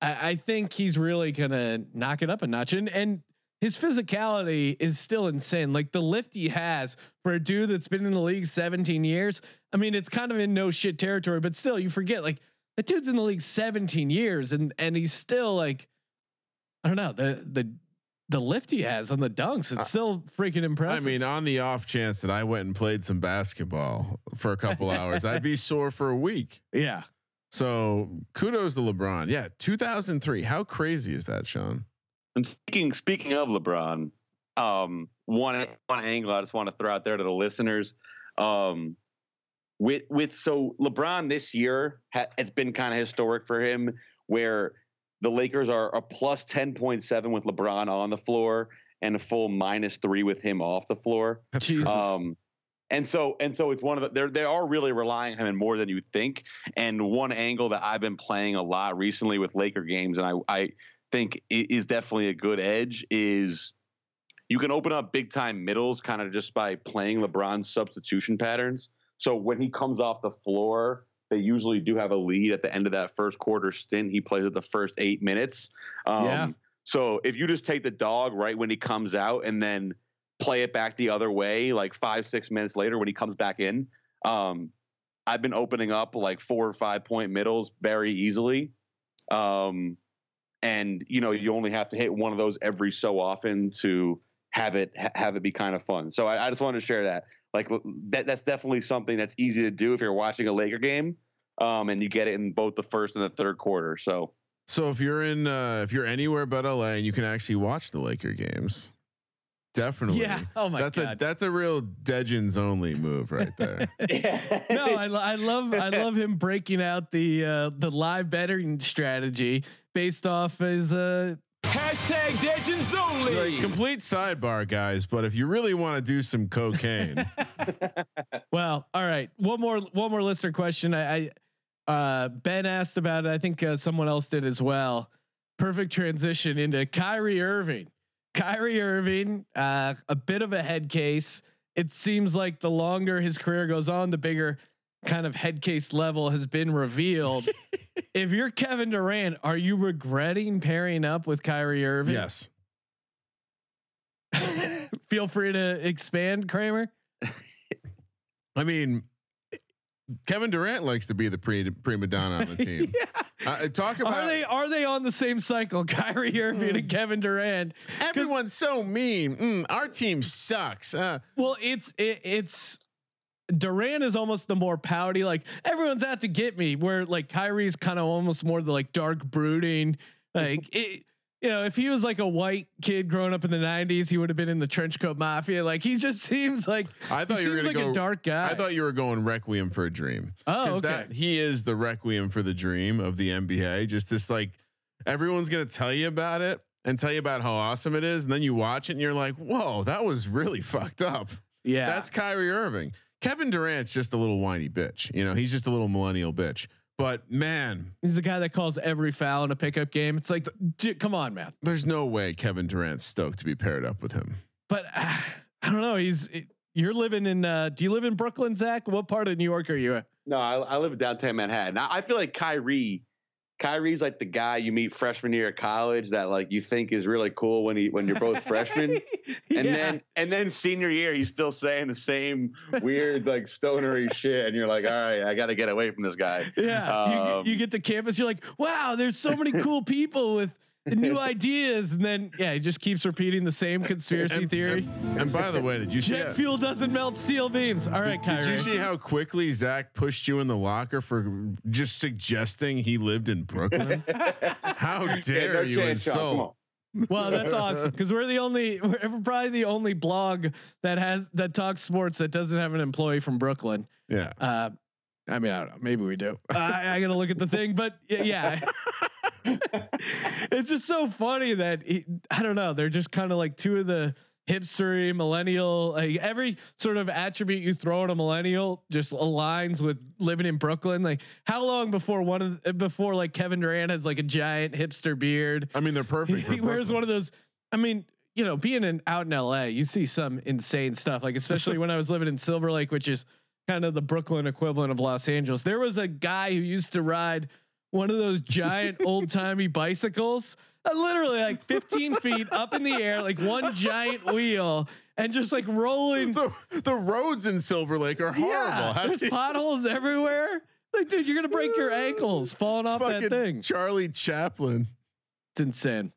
I, I think he's really gonna knock it up a notch, and and his physicality is still insane. Like the lift he has for a dude that's been in the league 17 years. I mean, it's kind of in no shit territory, but still, you forget like the dude's in the league 17 years, and and he's still like, I don't know the the the lift he has on the dunks. It's still freaking impressive. I mean, on the off chance that I went and played some basketball for a couple *laughs* hours, I'd be sore for a week. yeah. So kudos to LeBron. Yeah, 2003. How crazy is that, Sean? And speaking speaking of LeBron, um, one one angle I just want to throw out there to the listeners, um, with with so LeBron this year ha, it's been kind of historic for him, where the Lakers are a plus ten point seven with LeBron on the floor, and a full minus three with him off the floor. Jesus. Um, and so and so it's one of the they're they are really relying on him more than you think. And one angle that I've been playing a lot recently with Laker games, and I I think is definitely a good edge is you can open up big time middles kind of just by playing LeBron's substitution patterns. So when he comes off the floor, they usually do have a lead at the end of that first quarter stint. He plays at the first eight minutes. Um, Yeah. So if you just take the dog right when he comes out and then play it back the other way, like five, six minutes later when he comes back in, um, I've been opening up like four or five point middles very easily. Um, and you know, you only have to hit one of those every so often to have it ha- have it be kind of fun. So I, I just wanted to share that. Like that that's definitely something that's easy to do if you're watching a Laker game. Um, and you get it in both the first and the third quarter. So So if you're in, uh, if you're anywhere but LA and you can actually watch the Laker games, definitely. yeah. *laughs* Oh my that's a god. that's a real Degens only move right there. *laughs* no, I, I love I love him breaking out the uh, the live betting strategy based off his uh Hashtag Legends only. like complete sidebar, guys. But if you really want to do some cocaine, *laughs* well, all right. One more one more listener question. I, I uh Ben asked about it. I think uh, someone else did as well. Perfect transition into Kyrie Irving. Kyrie Irving, uh, a bit of a head case. It seems like the longer his career goes on, the bigger kind of head case level has been revealed. *laughs* if you're Kevin Durant, are you regretting pairing up with Kyrie Irving? yes. *laughs* Feel free to expand, Kramer. *laughs* I mean, Kevin Durant likes to be the pre prima donna on the team. Uh, talk about Are they are they on the same cycle, *laughs* Kyrie Irving and Kevin Durant? everyone's so mean. Mm, our team sucks. Uh, Well, it's it, it's Durant is almost the more pouty, like everyone's out to get me. Where like Kyrie's kind of almost more the like dark brooding, like *laughs* it. You know, if he was like a white kid growing up in the '90s, he would have been in the trench coat mafia. Like he just *laughs* seems like I thought you were like go. a dark guy. I thought you were going Requiem for a Dream. Oh, okay. that he is the requiem for the dream of the NBA. Just this like everyone's gonna tell you about it and tell you about how awesome it is, and then you watch it and you're like, whoa, that was really *laughs* fucked up. yeah, That's Kyrie Irving. Kevin Durant's just a little whiny bitch. You know, he's just a little millennial bitch. But man, he's the guy that calls every foul in a pickup game. It's like, dude, come on, man. there's no way Kevin Durant's stoked to be paired up with him. But uh, *sighs* I don't know. He's you're living in. Uh, do you live in Brooklyn, Zach? What part of New York are you? at? No, I, I live in downtown Manhattan. I, I feel like Kyrie, Kyrie's like the guy you meet freshman year of college that like you think is really cool when he when you're both *laughs* freshmen, and Yeah. then and then senior year he's still saying the same weird like stonery *laughs* shit, and you're like, all right, I got to get away from this guy. Yeah, Um, get- you get to campus, you're like, wow, there's so many cool people with new *laughs* ideas, and then yeah, he just keeps repeating the same conspiracy And- theory. And, and by the way, did you see? Jet fuel doesn't melt steel beams. All right, Kyrie. Did you see how quickly Zach pushed you in the locker for just suggesting he lived in Brooklyn? *laughs* How Yeah, dare no you chance, Sean. Insult? well, that's *laughs* awesome because we're the only, we're probably the only blog that has that talks sports that doesn't have an employee from Brooklyn. Yeah. Uh, I mean, I don't know. Maybe we do. I, I gotta look at the thing, but yeah, yeah. *laughs* it's just so funny that he, I don't know. They're just kind of like two of the hipstery millennial. Like every sort of attribute you throw at a millennial just aligns with living in Brooklyn. Like how long before one of the, before like Kevin Durant has like a giant hipster beard? I mean, they're perfect. he wears one of those. I mean, you know, being in out in LA, you see some insane stuff. Like especially when I was living in Silver Lake, which is kind of the Brooklyn equivalent of Los Angeles. There was a guy who used to ride one of those giant old timey bicycles, uh, literally like 15 feet up in the air, like one giant wheel, and just like rolling. the, the roads in Silver Lake are horrible. Yeah, How there's you- potholes everywhere. Like, dude, you're gonna break your ankles falling off that thing. Charlie Chaplin. It's insane.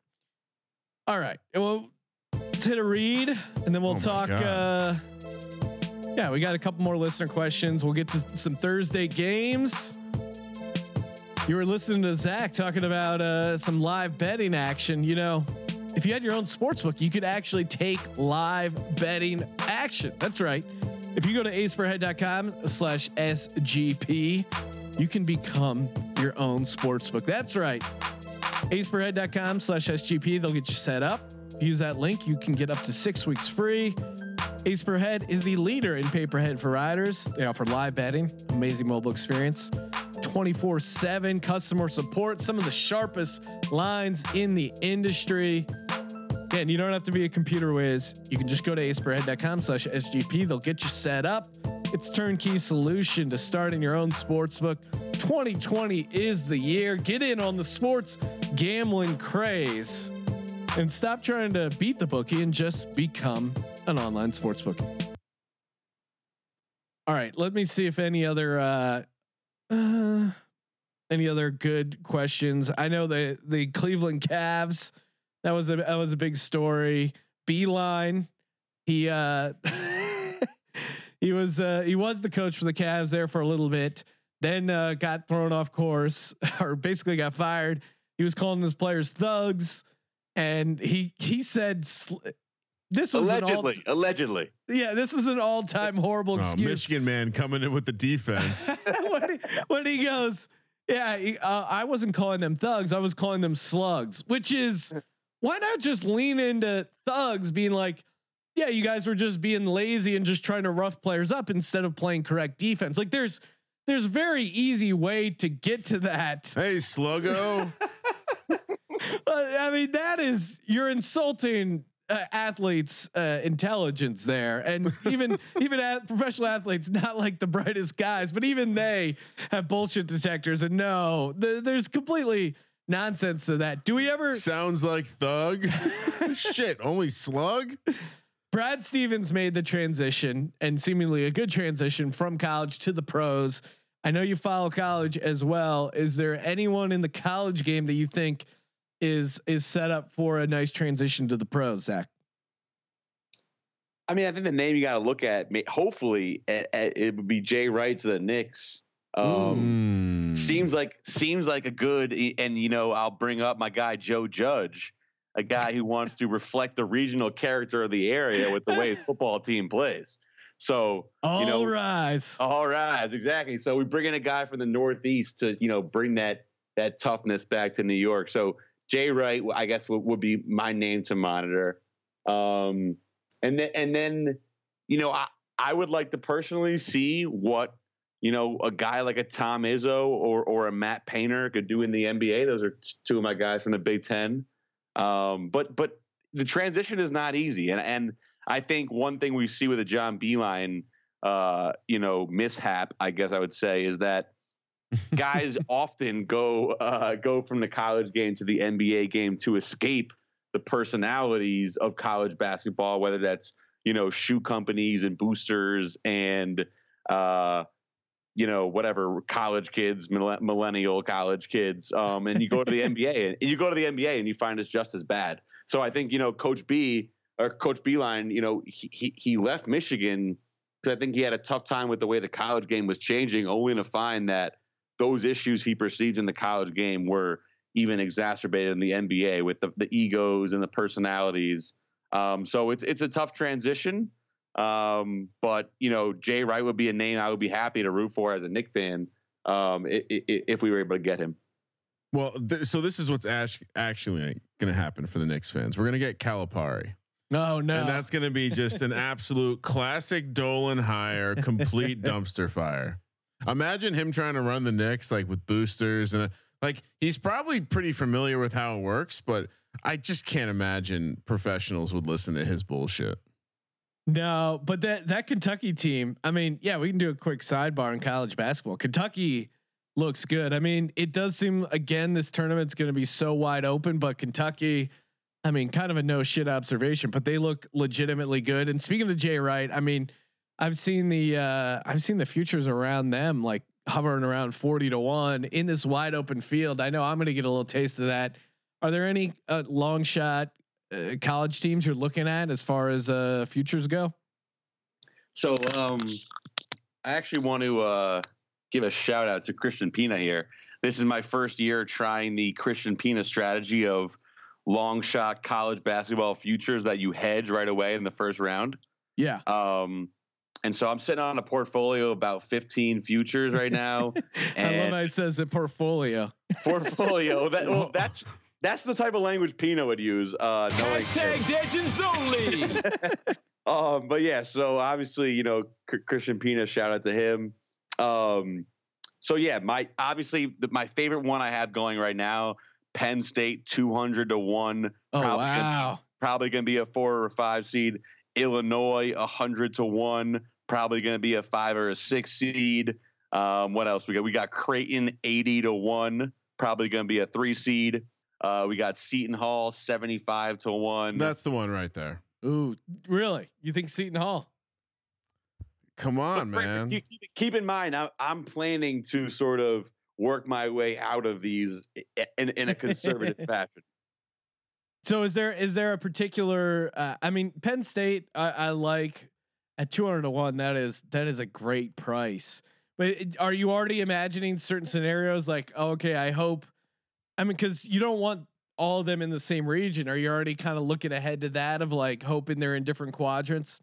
All right. Well, let's hit a read and then we'll Oh talk. Uh, yeah, we got a couple more listener questions. We'll get to some Thursday games. You were listening to Zach talking about uh, some live betting action. You know, if you had your own sports book, you could actually take live betting action. That's right. If you go to aceperhead.com slash SGP, you can become your own sports book. That's right. aceperhead.com slash SGP. They'll get you set up. Use that link. You can get up to six weeks free. Ace per head is the leader in pay per head for riders. They offer live betting, amazing mobile experience, 24 7 customer support, some of the sharpest lines in the industry. And you don't have to be a computer whiz. You can just go to aceperhead.com slash SGP. They'll get you set up. It's turnkey solution to starting your own sports book. 2020 is the year. Get in on the sports gambling craze and stop trying to beat the bookie and just become an online sports bookie. All right, let me see if any other uh, uh any other good questions. I know the the Cleveland Cavs that was a that was a big story. Beilein, he uh *laughs* he was uh he was the coach for the Cavs there for a little bit. Then uh got thrown off course *laughs* or basically got fired. He was calling his players thugs and he he said this was allegedly, all, allegedly. Yeah, this is an all-time horrible Oh, excuse. Michigan man coming in with the defense. *laughs* when, he, when he goes, yeah, he, uh, I wasn't calling them thugs. I was calling them slugs, which is why not just lean into thugs being like, yeah, you guys were just being lazy and just trying to rough players up instead of playing correct defense. Like there's there's very easy way to get to that. hey, Sluggo. *laughs* I mean, that is you're insulting uh, athletes' uh, intelligence there, and *laughs* even even at professional athletes, not like the brightest guys, but even they have bullshit detectors and th- there's completely nonsense to that. Do we ever? Sounds like thug. *laughs* Shit, only slug. Brad Stevens made the transition and seemingly a good transition from college to the pros. I know you follow college as well. Is there anyone in the college game that you think is is set up for a nice transition to the pros, Zach? I mean, I think the name you got to look at, may- hopefully, it, it would be Jay Wright to the Knicks. Um, Mm. Seems like seems like a good, and you know, I'll bring up my guy Joe Judge, a guy who wants to reflect the regional character of the area with the way his football team plays. So All you know, rise. all right, exactly. So we bring in a guy from the Northeast to you know bring that that toughness back to New York. So Jay Wright, I guess, would, would be my name to monitor. Um, and then and then you know I I would like to personally see what you know a guy like a Tom Izzo or or a Matt Painter could do in the NBA. Those are two of my guys from the Big Ten. Um, but but the transition is not easy, and and I think one thing we see with a John Beilein, uh, you know, mishap, I guess I would say, is that *laughs* guys often go uh, go from the college game to the NBA game to escape the personalities of college basketball, whether that's you know shoe companies and boosters and uh, you know whatever college kids, millennial college kids, um, and you go to the *laughs* NBA and you go to the NBA and you find it's just as bad. So I think you know Coach B or Coach Beilein, you know he he, he left Michigan because I think he had a tough time with the way the college game was changing, only to find that those issues he perceived in the college game were even exacerbated in the NBA with the, the egos and the personalities. Um, so it's it's a tough transition. Um, but you know, Jay Wright would be a name I would be happy to root for as a Knick fan um, i- i- if we were able to get him. Well, th- so this is what's ash- actually going to happen for the Knicks fans. We're going to get Calipari. No, no. And that's going to be just an absolute classic Dolan hire, complete *laughs* dumpster fire. Imagine him trying to run the Knicks like with boosters and uh, like he's probably pretty familiar with how it works, but I just can't imagine professionals would listen to his bullshit. No, but that that Kentucky team, I mean, yeah, we can do a quick sidebar in college basketball. Kentucky looks good. I mean, it does seem again this tournament's going to be so wide open, but Kentucky, I mean, kind of a no shit observation, but they look legitimately good. And speaking of Jay Wright, I mean, I've seen the uh I've seen the futures around them like hovering around 40 to 1 in this wide open field. I know I'm going to get a little taste of that. Are there any uh, long shot uh, college teams you're looking at as far as uh futures go? So um, I actually want to uh, give a shout out to Christian Pina here. This is my first year trying the Christian Pina strategy of long shot college basketball futures that you hedge right away in the first round. Yeah. Um, and so I'm sitting on a portfolio of about 15 futures right now. *laughs* I love And- how it says it portfolio. portfolio that well, that's that's the type of language Pino would use. Uh, knowing Hashtag Legends only. *laughs* um, but yeah, so obviously, you know, C- Christian Pina, shout out to him. Um, so yeah, my obviously the, my favorite one I have going right now, Penn State, two hundred to one. Oh Probably gonna be- wow. probably going to be a four or five seed. Illinois, hundred to one, probably going to be a five or a six seed. Um, what else we got? We got Creighton, eighty to one, probably going to be a three seed. Uh, we got Seton Hall, seventy-five to one. That's the one right there. Ooh, really? You think Seton Hall? Come on, But man. you keep, keep in mind, I, I'm planning to sort of work my way out of these in, in a conservative *laughs* fashion. So is there is there a particular? Uh, I mean, Penn State, I, I like at two hundred to one. That is that is a great price. But are you already imagining certain scenarios like, oh, okay, I hope. I mean, because you don't want all of them in the same region. Are you already kind of looking ahead to that of like hoping they're in different quadrants?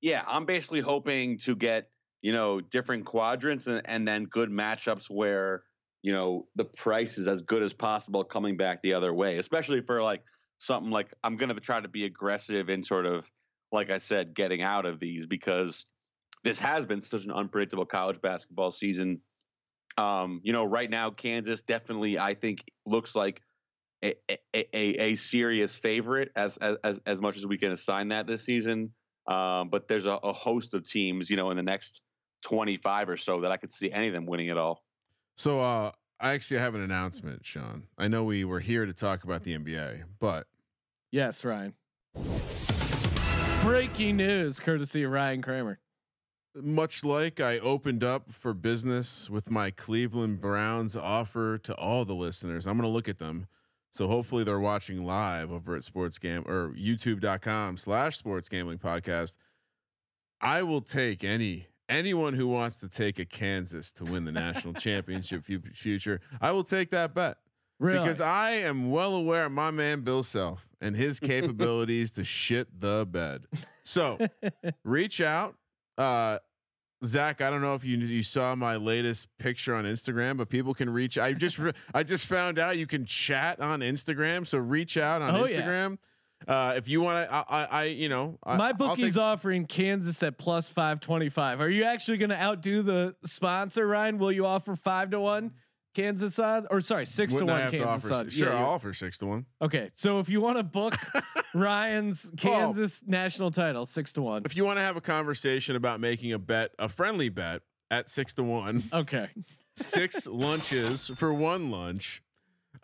Yeah, I'm basically hoping to get you know different quadrants and, and then good matchups where you know the price is as good as possible coming back the other way, especially for like something like I'm going to try to be aggressive in sort of like I said, getting out of these because this has been such an unpredictable college basketball season. Um, you know, right now Kansas definitely I think looks like a a, a, a serious favorite as, as as as much as we can assign that this season. Um, but there's a, a host of teams, you know, in the next 25 or so that I could see any of them winning at all. So uh I actually have an announcement, Sean. I know we were here to talk about the NBA, but Yes, Ryan. Breaking news, courtesy of Ryan Kramer. much like I opened up for business with my Cleveland Browns offer to all the listeners, I'm going to look at them. So hopefully they're watching live over at sports gam or youtube.com slash sports gambling podcast. I will take any anyone who wants to take a Kansas to win the national *laughs* championship future. I will take that bet. Really? Because I am well aware of my man Bill Self and his *laughs* capabilities to shit the bed. So *laughs* reach out. Uh Zach, I don't know if you you saw my latest picture on Instagram, but people can reach. I just re- *laughs* I just found out you can chat on Instagram, so reach out on Oh, yeah. Instagram. Uh, if you want to, I, I, I, you know, I, My bookie's take- offering Kansas at plus five twenty five. Are you actually going to outdo the sponsor, Ryan? Will you offer five to one Kansas side, or sorry, six wouldn't to one to Kansas offer odds? Sure, Yeah, I'll offer six to one. okay, so if you want to book *laughs* Ryan's Kansas national title, six to one. If you want to have a conversation about making a bet, a friendly bet at six to one, *laughs* Okay, six *laughs* lunches for one lunch.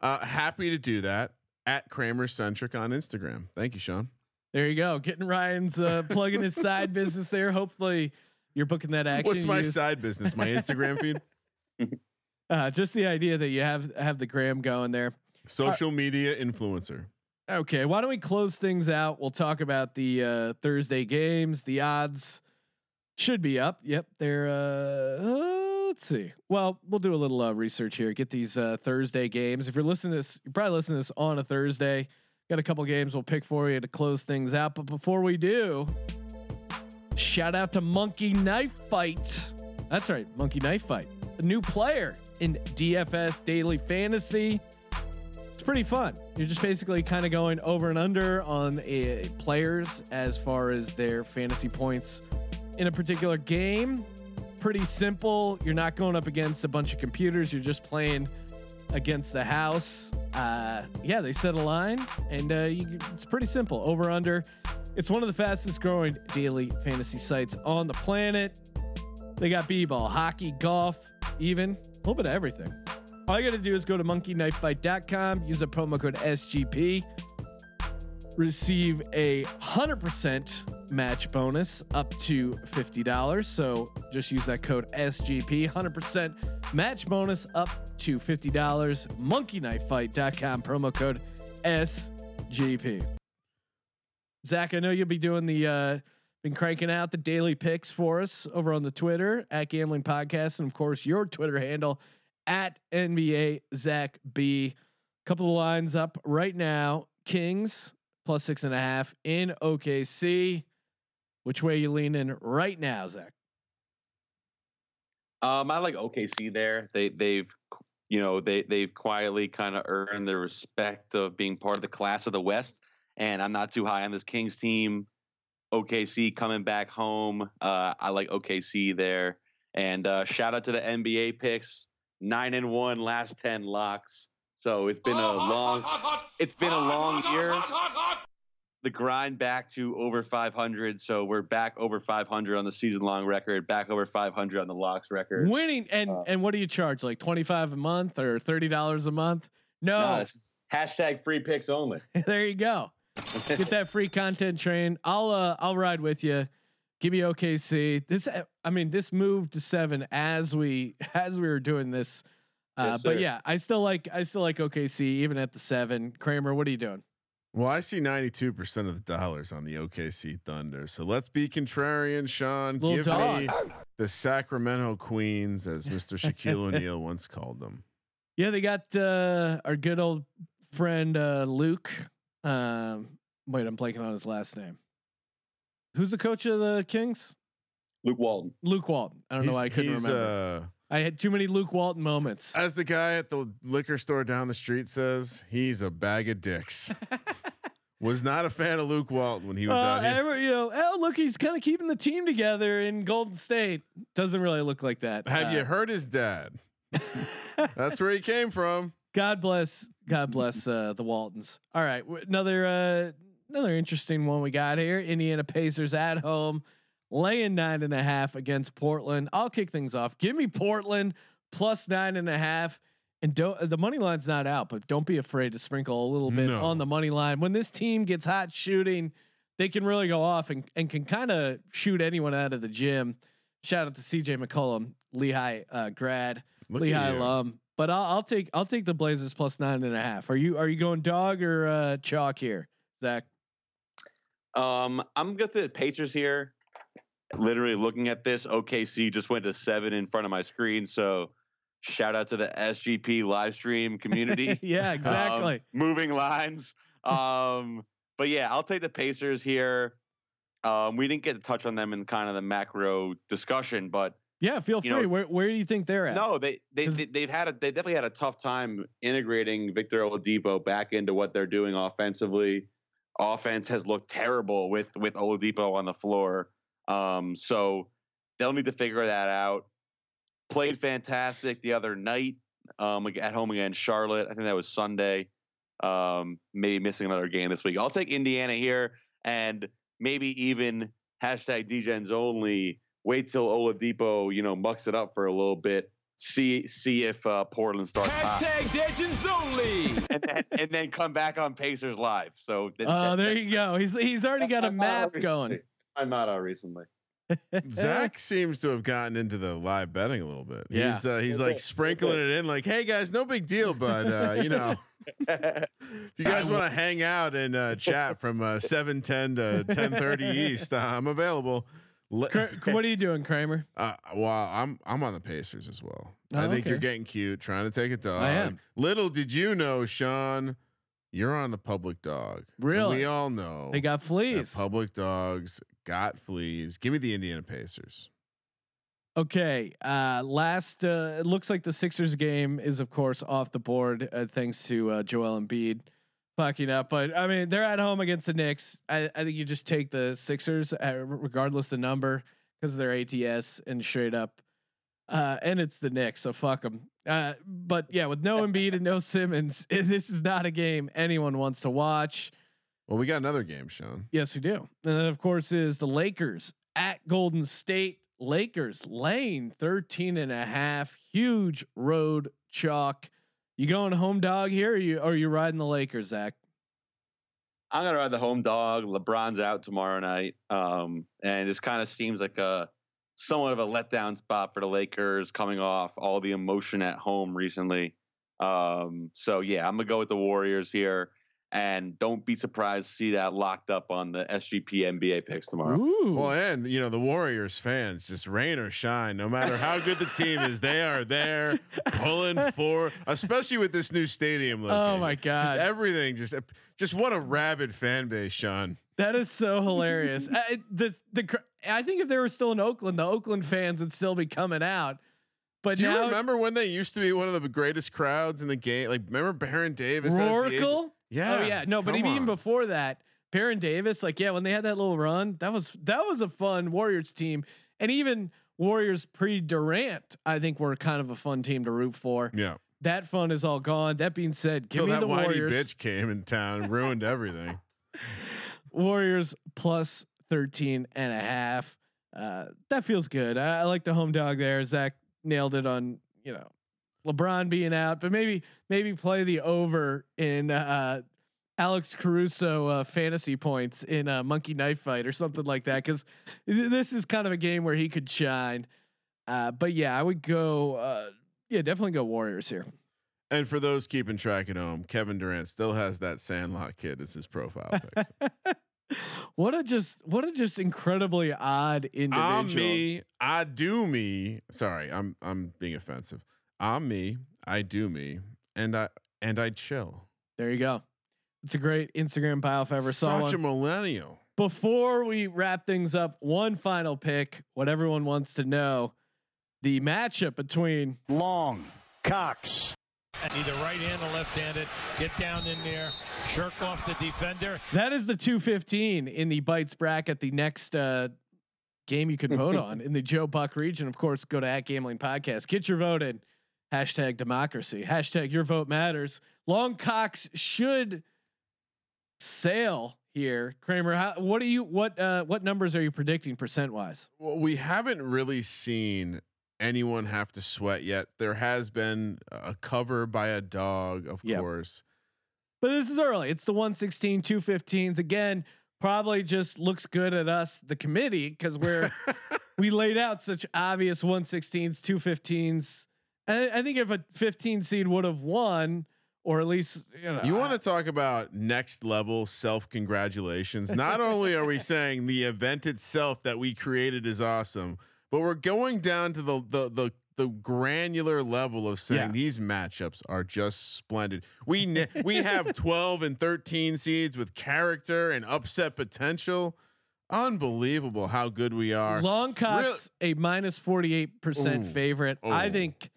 Uh, happy to do that at Kramer Centric on Instagram. Thank you, Sean. there you go. Getting Ryan's uh, plugging his side business there. Hopefully, you're booking that action. What's my use. side business? My Instagram feed, Uh, just the idea that you have have the gram going there. social media influencer. Okay, why don't we close things out? We'll talk about the uh, Thursday games. The odds should be up. Yep, they're. Uh, uh, let's see. Well, we'll do a little uh, research here. Get these uh, Thursday games. If you're listening to this, you're probably listening to this on a Thursday. Got a couple games we'll pick for you to close things out. But before we do, shout out to Monkey Knife Fight. That's right, Monkey Knife Fight. A new player in DFS Daily Fantasy. It's pretty fun. You're just basically kind of going over and under on a players as far as their fantasy points in a particular game. Pretty simple. You're not going up against a bunch of computers. You're just playing against the house. Uh, yeah, they set a line, and uh, you, it's pretty simple. Over under. It's one of the fastest growing daily fantasy sites on the planet. They got b-ball, hockey, golf, even a little bit of everything. All you got to do is go to monkeyknifefight.com, use a promo code SGP, receive a 100% match bonus up to $50. So just use that code SGP, 100% match bonus up to $50. Monkeyknifefight.com, promo code SGP. Zach, I know you'll be doing the uh been cranking out the daily picks for us over on the Twitter at Gambling Podcast, and of course your Twitter handle at NBA Zach B. Couple of lines up right now. Kings plus six and a half in OKC. Which way you leaning right now, Zach? Um, I like OKC there. They they've you know they they've quietly kind of earned the respect of being part of the class of the West. And I'm not too high on this Kings team. OKC coming back home. Uh, I like OKC there. And uh, shout out to the NBA picks. Nine and one last ten locks. So it's been a long it's been a long year. The grind back to over 500. So we're back over 500 on the season long record, back over 500 on the locks record. Winning and Uh, and what do you charge? Like twenty five a month or thirty dollars a month? No, No, hashtag free picks only. *laughs* there you go. *laughs* Get that free content train. I'll uh I'll ride with you. Give me OKC. This uh, I mean this moved to seven as we *laughs* as we were doing this. Uh, Yes, but yeah, I still like I still like OKC even at the seven. Kramer, what are you doing? Well, I see 92% of the dollars on the OKC Thunder. So let's be contrarian, Sean. Little Give dog. me the Sacramento Queens, as *laughs* Mr. Shaquille O'Neal once called them. Yeah, they got uh, our good old friend uh, Luke. Um, wait, I'm blanking on his last name. Who's the coach of the Kings? Luke Walton. Luke Walton. I don't know why I couldn't remember. uh, I had too many Luke Walton moments. as the guy at the liquor store down the street says, he's a bag of dicks. *laughs* Was not a fan of Luke Walton when he was Uh, out here. ever- you know, oh look, he's kind of keeping the team together in Golden State. Doesn't really look like that. Have Uh, you heard his dad? *laughs* That's where he came from. God bless, God bless uh, the Waltons. All right, another uh, another interesting one we got here. Indiana Pacers at home, laying nine and a half against Portland. I'll kick things off. Give me Portland plus nine and a half. And don't the money line's not out, but don't be afraid to sprinkle a little bit No. on the money line. When this team gets hot shooting, they can really go off and, and can kind of shoot anyone out of the gym. Shout out to CJ McCollum, Lehigh uh, grad. Look Lehigh alum. But I'll, I'll take I'll take the Blazers plus nine and a half. Are you are you going dog or uh, chalk here, Zach? Um, I'm good to the Pacers here. Literally looking at this, OKC just went to seven in front of my screen. So shout out to the SGP live stream community. *laughs* yeah, Um, exactly. moving lines. Um, but yeah, I'll take the Pacers here. Um, we didn't get to touch on them in kind of the macro discussion, but yeah, feel you free. know- where where do you think they're at? no, they they, they they've had a they definitely had a tough time integrating Victor Oladipo back into what they're doing offensively. Offense has looked terrible with with Oladipo on the floor. Um, so they'll need to figure that out. Played fantastic the other night um, at home against Charlotte. I think that was Sunday. Um, maybe missing another game this week. I'll take Indiana here and maybe even hashtag DGens only. Wait till Oladipo, you know, mucks it up for a little bit. See see if uh, Portland starts Hashtag Legends only. and then, and then come back on Pacers live. So th- Oh, that- there that- you go. He's he's already got a that's my motto map going. I'm not out recently. *laughs* Zach seems to have gotten into the live betting a little bit. Yeah. He's uh, he's like sprinkling it in, like, "Hey guys, no big deal, but uh, you know, *laughs* if you guys want to hang out and uh, chat from uh, seven ten to ten thirty *laughs* East, uh, I'm available." *laughs* What are you doing, Kramer? Uh, well, I'm I'm on the Pacers as well. I Oh, think you're getting cute, trying to take a dog. I am. Little did you know, Sean, you're on the public dog. And Really? we all know They got fleas. public dogs got fleas. Give me the Indiana Pacers. Okay. Uh, last, uh, it looks like the Sixers game is, of course, off the board uh, thanks to uh, Joel Embiid fucking up. But I mean, they're at home against the Knicks. I, I think you just take the Sixers, uh, regardless the number, because they're ATS and straight up. Uh, and it's the Knicks, so fuck them. Uh, but yeah, with no *laughs* Embiid and no Simmons, *laughs* this is not a game anyone wants to watch. Well, we got another game, Sean. Yes, we do. And then of course is the Lakers at Golden State. Lakers lane 13 and a half. Huge road chalk. You going home dog here or you or you riding the Lakers, Zach? I'm gonna ride the home dog. LeBron's out tomorrow night, um, and it kind of seems like a somewhat of a letdown spot for the Lakers, coming off all the emotion at home recently. Um, so yeah, I'm gonna go with the Warriors here, and don't be surprised to see that locked up on the SGP NBA picks tomorrow. Ooh. Well, and you know the Warriors fans, just rain or shine, no matter how good the team is, they are there pulling *laughs* for, especially with this new stadium. Oh my god! Just everything, just just what a rabid fan base, Sean. That is so hilarious. Uh, I, the the I think if they were still in Oakland, the Oakland fans would still be coming out. But Do you remember when they used to be one of the greatest crowds in the game? Like, remember Baron Davis? as the? Roaracle? Yeah. Oh yeah. No, but even on. before that, Baron Davis, like yeah, when they had that little run, that was that was a fun Warriors team, and even Warriors pre Durant, I think were kind of a fun team to root for. Yeah. That fun is all gone. That being said, give Until me that the whitey Warriors. bitch came in town and ruined *laughs* everything. Warriors plus 13 and a half. Uh, that feels good. I, I like the home dog there. Zach nailed it on, you know, LeBron being out, but maybe, maybe play the over in, uh, Alex Caruso uh, fantasy points in a monkey knife fight or something like that. Cause this is kind of a game where he could shine. Uh, but yeah, I would go, uh, yeah, definitely go Warriors here. And for those keeping track at home, Kevin Durant still has that Sandlot kid as his profile pic. *laughs* what a just, what a just incredibly odd individual. I'm me. I do me. Sorry, I'm I'm being offensive. I'm me. I do me, and I and I chill. There you go. It's a great Instagram bio if I ever saw Such a millennial. Before we wrap things up, one final pick. What everyone wants to know: the matchup between Long, Cox. Either right-handed or left-handed. Get down in there. Shirk off the defender. that is the 215 in the Bytes bracket. The next uh, game you can vote *laughs* on in the Joe Buck region. Of course, go to at Gambling Podcast. Get your vote in. Hashtag democracy. Hashtag your vote matters. Long Cox should sail here. Kramer, how, what do you what uh, what numbers are you predicting percent wise? Well, we haven't really seen anyone have to sweat yet. There has been a cover by a dog, of Yep. course. But this is early. It's the 116, 215s. Again, probably just looks good at us, the committee, because we're *laughs* we laid out such obvious 116s, 215s. I, I think if a 15 seed would have won, or at least you know, You want to talk about next level self congratulations? Not only are we *laughs* saying the event itself that we created is awesome, but we're going down to the the the, the granular level of saying Yeah. these matchups are just splendid. We ne- *laughs* we have 12 and 13 seeds with character and upset potential. Unbelievable how good we are. Long Cox a minus 48% Ooh. favorite. I Oh. think I,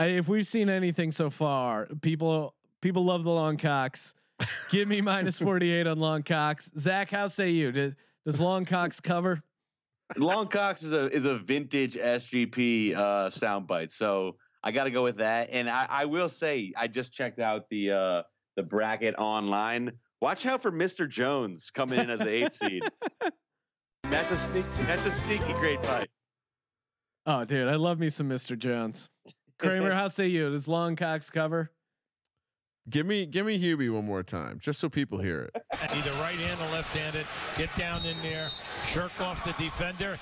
if we've seen anything so far, people people love the Long Cox. *laughs* Give me minus 48 on Long Cox. Zach, how say you? Does, does Long Cox cover? Long Cox is a is a vintage SGP uh, soundbite, so I got to go with that. And I, I will say, I just checked out the uh, the bracket online. Watch out for Mr. Jones coming in as an eight seed. *laughs* That's a sneak, that's a sneaky great fight. Oh, dude, I love me some Mr. Jones. Kramer, how say you? Does Long Cox cover? Give me give me Hubie one more time, just so people hear it. *laughs* Either right-handed or left-handed. Get down in there. Shirk off the defender.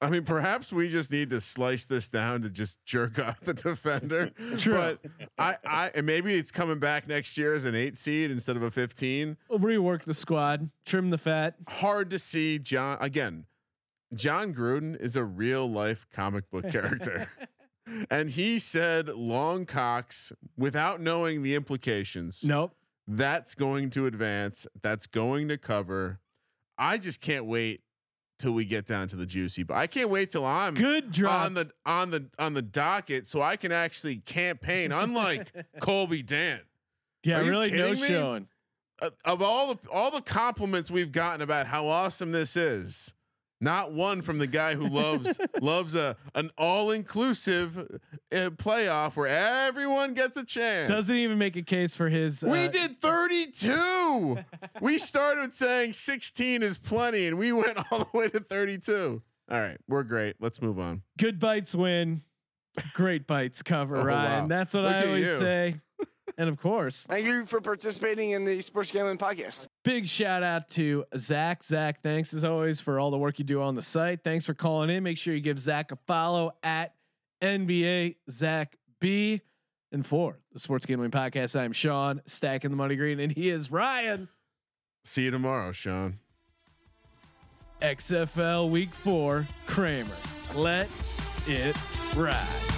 I mean, perhaps we just need to slice this down to just jerk *laughs* off the defender. True. But I, I, and maybe it's coming back next year as an eight seed instead of a 15. We'll rework the squad, trim the fat. Hard to see John again. Jon Gruden is a real life comic book *laughs* character. And he said long cocks without knowing the implications. Nope. That's going to advance. That's going to cover. I just can't wait till we get down to the juicy. But I can't wait till I'm Good drop. on the on the on the docket so I can actually campaign. Unlike *laughs* Colby Dan, yeah, really no me? showing. uh, of all the all the compliments we've gotten about how awesome this is, not one from the guy who loves *laughs* loves a an all inclusive uh, playoff where everyone gets a chance. Doesn't even make a case for his. we uh, did 32. we started saying 16 is plenty, and we went *laughs* all the way to 32. All right, we're great. Let's move on. good bytes win, great bytes cover. *laughs* Oh, Ryan, wow. that's what Look I always you. say. And of course, Thank you for participating in the Sports Gambling Podcast. big shout out to Zach. Zach, thanks as always for all the work you do on the site. Thanks for calling in. Make sure you give Zach a follow at NBA Zach B. And for the Sports Gambling Podcast, I'm Sean stacking the money green, and he is Ryan. See you tomorrow, Sean. XFL Week Four, Kramer. Let it ride.